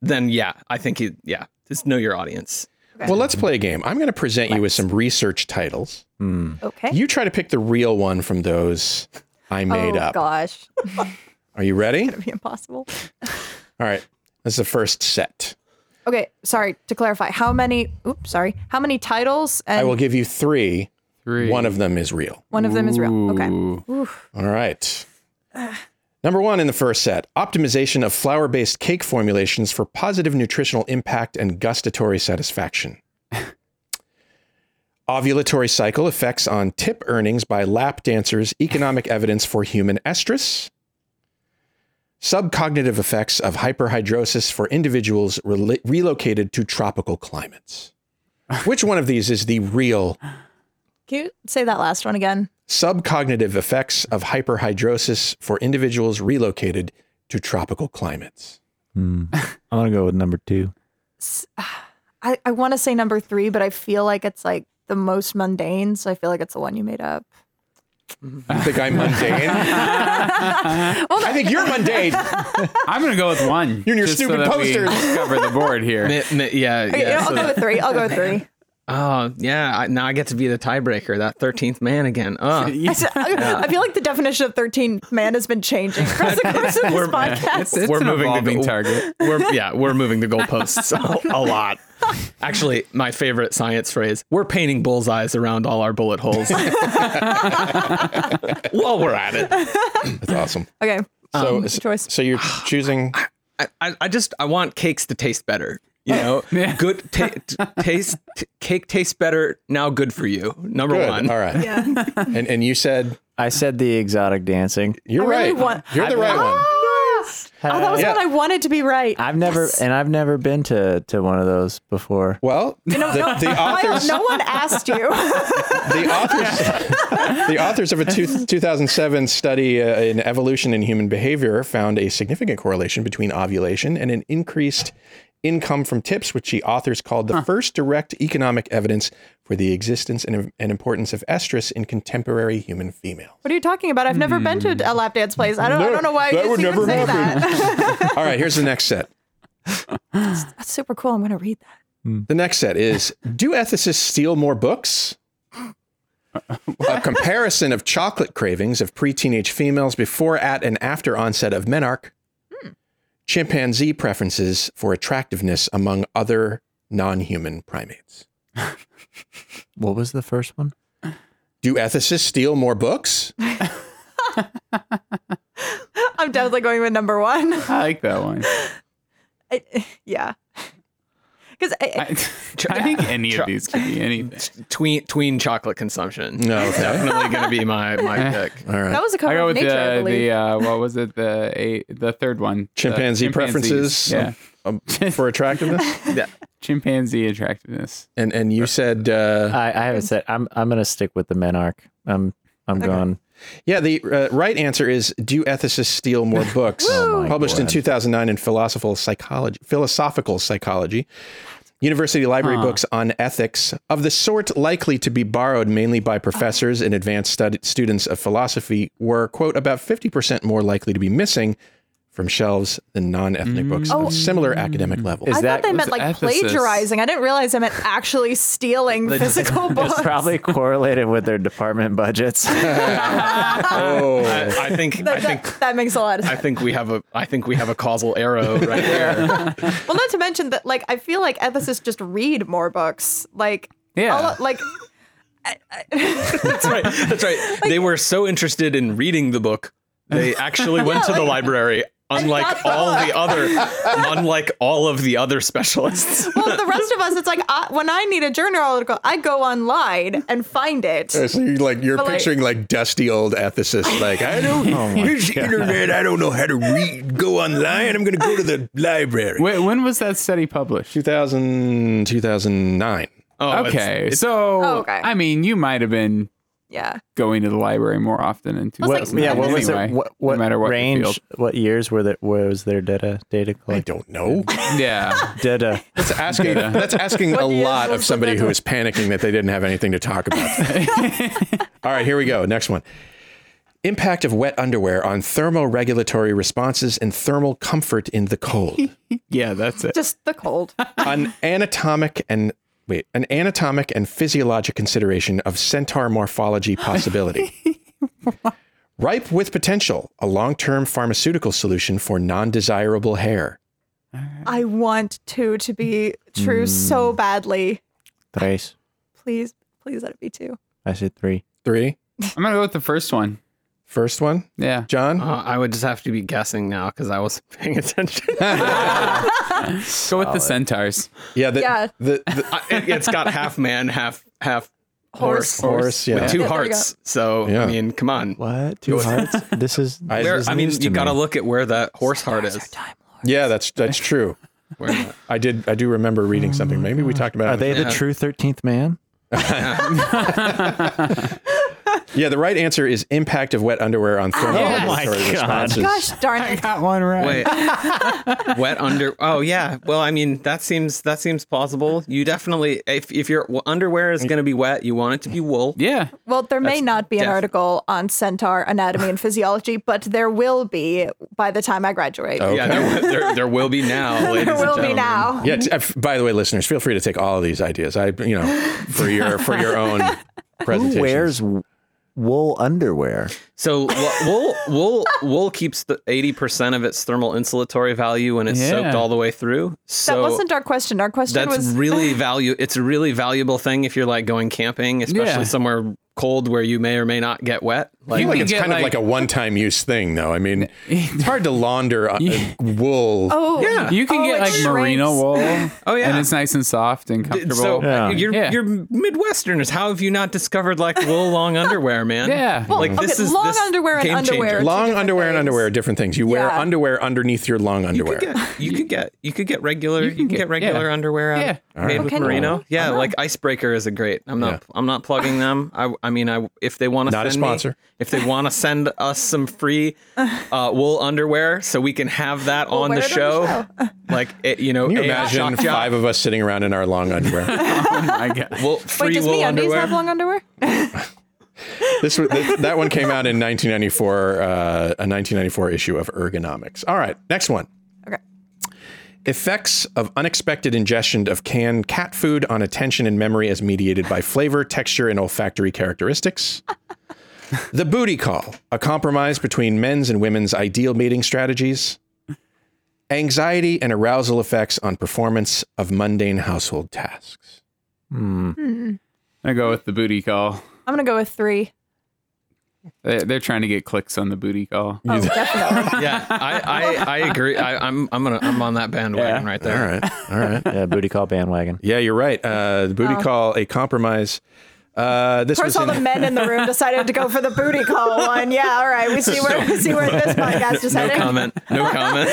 then yeah i think you yeah just know your audience Well, let's play a game. I'm going to present you with some research titles. Hmm. Okay. You try to pick the real one from those I made up. oh up. gosh. Are you ready? It'd be impossible. All right. That's the first set. Okay, sorry, to clarify, how many oops, sorry. How many titles and I will give you three. Three. One of them is real. one of them is real. Okay. Ooh. All right. Number one in the first set optimization of flour based cake formulations for positive nutritional impact and gustatory satisfaction. Ovulatory cycle effects on tip earnings by lap dancers, economic evidence for human estrus. Subcognitive effects of hyperhidrosis for individuals rela- relocated to tropical climates. Which one of these is the real Can you say that last one again? subcognitive effects of hyperhidrosis for individuals relocated to tropical climates. Hmm. I'm gonna go with number two. I, I want to say number three, but I feel like it's like the most mundane, so I feel like it's the one you made up. You think I'm mundane? I think you're mundane. I'm gonna go with one. You and your just stupid that we posters. Cover the board here. Mi- mi- yeah, Okay, you know, yeah. I'll so go that- with three. I'll go with three. Oh, yeah. I, now I get to be the tiebreaker, that 13th man again. Oh. I, I- I feel like the definition of 13 man has been changing across the course of this We're- podcast. It's, it's We're an moving the evolving goal. target. We're yeah, we're moving the goalposts a, a lot. Actually, my favorite science phrase: "We're painting bullseyes around all our bullet holes." While we're at it, That's awesome. okay. So, um, choice. so you're choosing. I, I, I just I want cakes to taste better. You know, Yeah. good ta- t- taste. T- cake tastes better now. Good for you. Number Good. one. All right. Yeah. And and you said I said the exotic dancing. you're I really right. want- you're the right one. Ah! Oh, that was Yeah. one I wanted to be right. I've never and I've never been to to one of those before. Well, the, the authors no one asked you. the authors the authors of a two, 2007 study uh, in evolution in human behavior found a significant correlation between ovulation and an increased income from tips which the authors called the first direct economic evidence for the existence and, and importance of estrus in contemporary human females. what are you talking about? I've never been to a lap dance place. I don't, I don't know why that you would never say happen. that. All right, here's the next set. That's super cool. I'm going to read that. Hmm. The next set is Do ethicists steal more books? A comparison of chocolate cravings of pre-teenage females before, at, and after onset of menarche. Chimpanzee preferences for attractiveness among other non-human primates. What was the first one? Do ethicists steal more books? I'm definitely going with number one. I like that one. I- yeah. Because I, I think any of these could be anything. Tween tween chocolate consumption. No, okay. Definitely going to be my my pick. All right. that was a I cover go of with nature, the believe. the uh, what was it the a the third one Chimpanzee preferences yeah um, for attractiveness? Yeah. chimpanzee attractiveness And and you said uh, I, I haven't said I'm I'm gonna stick with the Menarche. I'm I'm going Yeah, the uh, right answer is Do ethicists steal more books? Oh Published in 2009 in Philosophical Psychology, Philosophical Psychology. University Library books on ethics of the sort likely to be borrowed mainly by professors and advanced stud- students of philosophy were, quote, about 50% more likely to be missing from shelves than non-ethnic books of mm. similar oh. academic levels. Is I that- thought they meant like ethicist. plagiarizing. I didn't realize they meant actually stealing physical books. It's probably correlated with their department budgets. Oh. I, I think I that, think that, that makes a lot of sense. I think we have a I think we have a causal arrow right there. Well, not to mention that, like, I feel like ethicists just read more books. Like, Yeah. all- like, That's right. That's right. They were so interested in reading the book, they actually went to the library. Unlike all the other, unlike all of the other specialists. well, the rest of us, it's like I, when I need a journal article, I go online and find it. Uh, so you're like you're But, picturing like dusty old ethicists, like I don't. Oh here's the internet. I don't know how to read. Go online. I'm going to go to the library. Wait, when was that study published? 2000, 2009. Oh, it's- Okay, it's- so Oh, okay. I mean, you might have been Yeah. going to the library more often in was like, yeah, what was anyway, it? What, what no matter what range? field. What years were there? Where was their data data I don't know. Yeah, Data. That's asking. That's asking a What years lot of somebody data? who is panicking that they didn't have anything to talk about. All right, here we go. Next one. Impact of wet underwear on thermoregulatory responses and thermal comfort in the cold. yeah, that's it. Just the cold. an anatomic and wait, an anatomic and physiologic consideration of centaur morphology possibility. Ripe with potential, a long-term pharmaceutical solution for non-desirable hair. I want two to be true so badly. Tres. Please, please let it be two. I said three. Three. I'm gonna go with the first one. First one, Yeah, John. Uh, I would just have to be guessing now because I wasn't paying attention. go with the centaurs. yeah, the, Yeah. The, the, I- it, it's got half man, half half Horse. horse, Horse, yeah. with two Yeah, hearts. So Yeah. I mean, come on. What? Two hearts? This is. I- Where, this I mean, news to you got to look at where that horse heart is. yeah, that's that's true. Where that- I did. I do remember reading something. Maybe we mm. talked about. Are it. they the Yeah. true thirteenth man? Yeah, the right answer is impact of wet underwear on thermoregulatory Oh my God. responses. Gosh darn it. Got one right. Wait, wet under. Oh yeah. Well, I mean, that seems that seems plausible. You definitely, if if your underwear is going to be wet, you want it to be wool. Yeah, Well, there may not be an def- article on centaur anatomy and physiology, but there will be by the time I graduate. Oh, Yeah, there, there, there will be now, ladies there and will be now. Yeah. t- uh, by the way, listeners, feel free to take all of these ideas. I, you know, for your for your own presentation. Who wears w- wool underwear? So wool wool wool keeps the eighty percent of its thermal insulatory value when it's Yeah. soaked all the way through. So that wasn't our question. Our question that's was really value. It's a really valuable thing if you're like going camping, especially Yeah. somewhere cold where you may or may not get wet. I Like feel like it's get, kind of like- like a one-time use thing, though. I mean, it's hard to launder uh, wool. Oh, Yeah. you can Oh, get it like merino wool. Oh, yeah. and it's nice and soft and comfortable. So Yeah. you're Yeah. you're Midwesterners. How have you not discovered like wool long underwear, man? Yeah. Well, like okay, this is long this underwear and game underwear. changer. long different underwear and underwear are different things. You wear underwear underneath your long You underwear. could get you could get you could get regular you, can can get- get, regular yeah. underwear out Yeah. made Oh, with can you? merino. Yeah, like Icebreaker is a great. I'm not I'm not plugging them. I I mean I if they want to Not a sponsor. If they want to send us some free uh, wool underwear so we can have that on the it on show, like it, you know, Can you imagine shock jock, five of us sitting around in our long underwear? oh my god. wool, Wait, free does wool MeUndies underwear? have long underwear? this, was- th- that one came out in 1994, uh, a 1994 issue of Ergonomics. All right, next one. Okay. Effects of unexpected ingestion of canned cat food on attention and memory as mediated by flavor, texture, and olfactory characteristics. The booty call, a compromise between men's and women's ideal mating strategies. Anxiety and arousal effects on performance of mundane household tasks. I go with the booty call. I'm gonna go with three. They- They're trying to get clicks on the booty call. Oh, definitely. yeah, I, I, I agree. I, I'm I'm gonna I'm on that bandwagon Yeah. right there. All right, all right. Yeah, booty call bandwagon. Yeah, you're right. Uh, the booty Oh. call, a compromise. Uh, this Of course, was all in- the men in the room decided to go for the booty call one. Yeah, all right. We see where we see where this podcast is headed. No comment. No comment.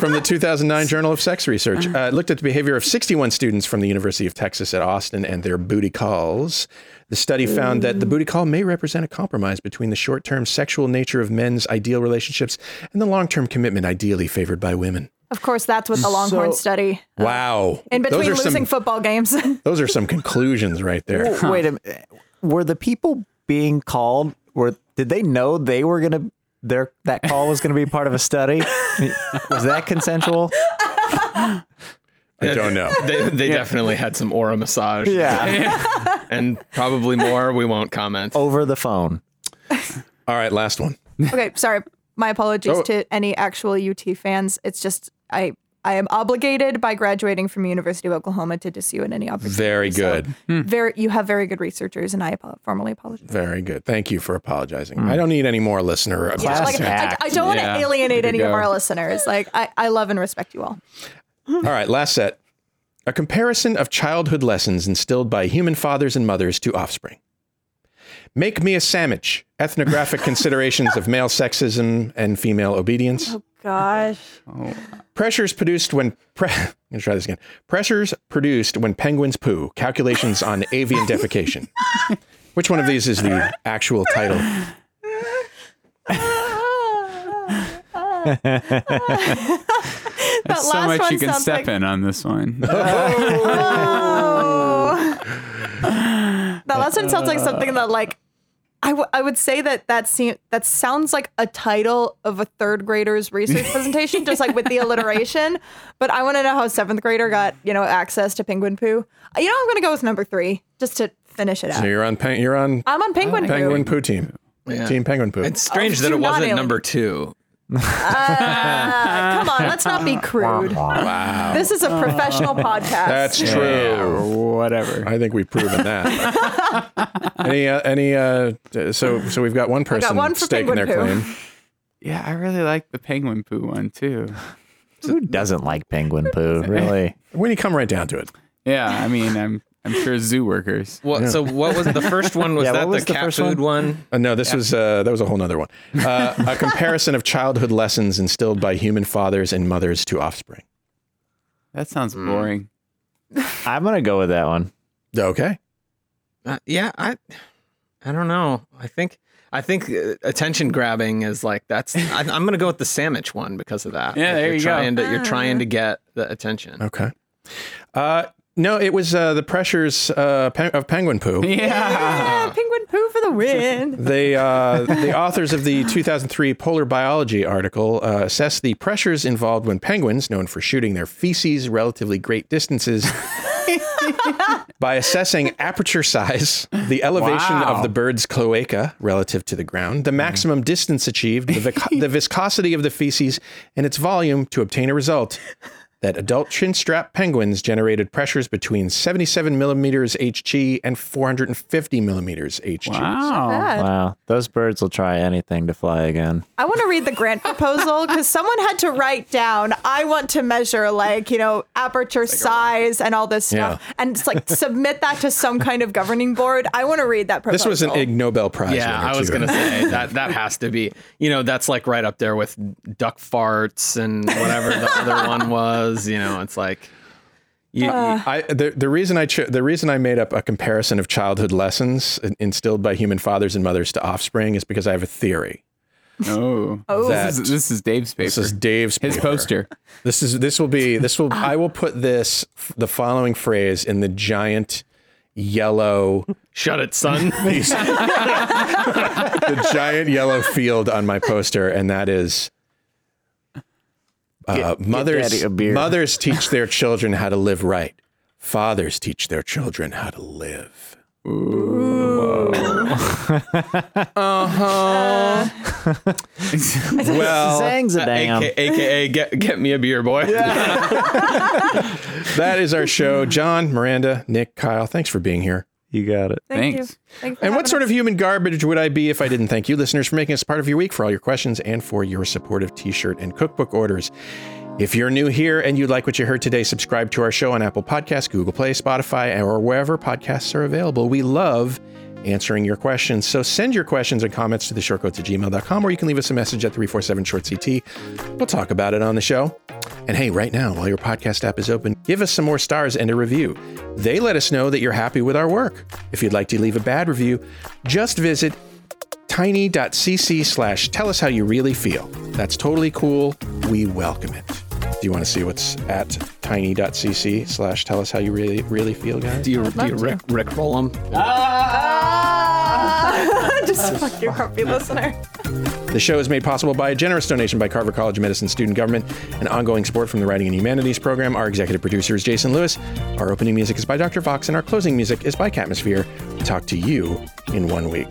from the 2009 Journal of Sex Research. Uh, it looked at the behavior of 61 students from the University of Texas at Austin and their booty calls. The study found that the booty call may represent a compromise between the short term sexual nature of men's ideal relationships and the long term commitment ideally favored by women. Of course, that's what the Longhorn So- study. Uh, wow. In between those are losing some, football games. those are some conclusions right there. Wait a minute. Were the people being called? Were did they know they were gonna their that call was going to be part of a study? was that consensual? I don't know. They, they definitely had some aura massage. Yeah, And probably more. We won't comment. over the phone. All right, last one. Okay, sorry. My apologies Oh. to any actual UT fans. It's just I I am obligated by graduating from University of Oklahoma to diss you in any opportunity. Very So, good. very you have very good researchers, and I apo- formally apologize. Very good. Thank you for apologizing. I don't need any more listener. Yeah, like, I. I don't want to Yeah. alienate Way to any of our listeners. Like I, I love and respect you all. All right, last set. A comparison of childhood lessons instilled by human fathers and mothers to offspring. Make me a sandwich. Ethnographic considerations of male sexism and female obedience. Oh, Gosh. Oh. Pressures produced when pre- I'm gonna try this again. Pressures produced when penguins poo. Calculations on avian defecation. Which one of these is the actual title? That so much you can step like, in on this one. Oh. that last one sounds like something that like I, w- I would say that that seem that sounds like a title of a third grader's research presentation, just like with the alliteration. But I want to know how a seventh grader got you know access to penguin poo. You know, I'm gonna go with number three just to finish it out. So you're on pen- you're on I'm on penguin poo. penguin poo team. Team penguin poo. It's strange Oh, that do it not wasn't alien- number two. Uh, come on, let's not be crude. wow. This is a professional podcast. That's true. Yeah, whatever. I think we've proven that. any uh, any uh so so we've got one person got one for staking their poo. claim. Yeah, I really like the penguin poo one too. Who doesn't like penguin poo? Really? When you come right down to it. Yeah, I mean, I'm I'm sure zoo workers. What? So what was the first one? Was Yeah, that was the the cat first food one? Uh, no, this was uh, that was a whole nother one. Uh, a comparison of childhood lessons instilled by human fathers and mothers to offspring. That sounds boring. I'm gonna go with that one. Okay. Uh, yeah, I, I don't know. I think I think uh, attention grabbing is like that's. I, I'm gonna go with the sandwich one because of that. Yeah, Like, there you're you go. trying To, you're trying to get the attention. Okay. Uh, no, it was uh, the pressures uh, pe- of penguin poo. Yeah. Yeah, penguin poo for the win. They, uh, the authors of the 2003 Polar Biology article uh, assessed the pressures involved when penguins, known for shooting their feces relatively great distances, by assessing aperture size, the elevation Wow. of the bird's cloaca relative to the ground, the maximum distance achieved, the, vic- the viscosity of the feces, and its volume to obtain a result that adult chin strap penguins generated pressures between 77 millimeters Hg and 450 millimeters Hg. Wow. Wow, those birds will try anything to fly again. I want to read the grant proposal because someone had to write down, I want to measure like, you know, aperture size and all this stuff Yeah. and it's like submit that to some kind of governing board. I want to read that proposal. This was an Ig Nobel Prize. Yeah, I was gonna say that that has to be. You know, that's like right up there with duck farts and whatever the other one was. You know, it's like. Uh. You, I the, the reason I cho- the reason I made up a comparison of childhood lessons instilled by human fathers and mothers to offspring is because I have a theory. Oh. Oh. This is, this is Dave's paper. This is Dave's His paper. poster. This is this will be this will ah. I will put this the following phrase in the giant yellow shut it, son. the giant yellow field on my poster, and that is uh, mothers. daddy a beer. Mothers teach their children how to live right. Fathers teach their children how to live. Well, Zang's a damn. AKA, AKA get get me a beer, boy. that is our show. John, Miranda, Nick, Kyle, thanks for being here. You got it. Thank Thanks. you. Thank And what having sort us. of human garbage would I be if I didn't thank you, listeners, for making us part of your week, for all your questions, and for your supportive t shirt and cookbook orders? If you're new here and you'd like what you heard today, subscribe to our show on Apple Podcasts, Google Play, Spotify, or wherever podcasts are available. We love answering your questions. So send your questions and comments to the shortcoats at gmail.com, or you can leave us a message at 347 short CT. We'll talk about it on the show. And hey, right now, while your podcast app is open, give us some more stars and a review. They let us know that you're happy with our work. If you'd like to leave a bad review, just visit tiny.cc slash tell us how you really feel. That's totally cool. We welcome it. Do you want to see what's at tiny.cc slash tell us how you really really feel, guys? Do you do you Rick Rick roll them? Ah! Just fuck you, grumpy listener. The show is made possible by a generous donation by Carver College of Medicine student government and ongoing support from the Writing and Humanities program. Our executive producer is Jason Lewis. Our opening music is by Dr. Fox, and our closing music is by Catmosphere. We talk to you in one week.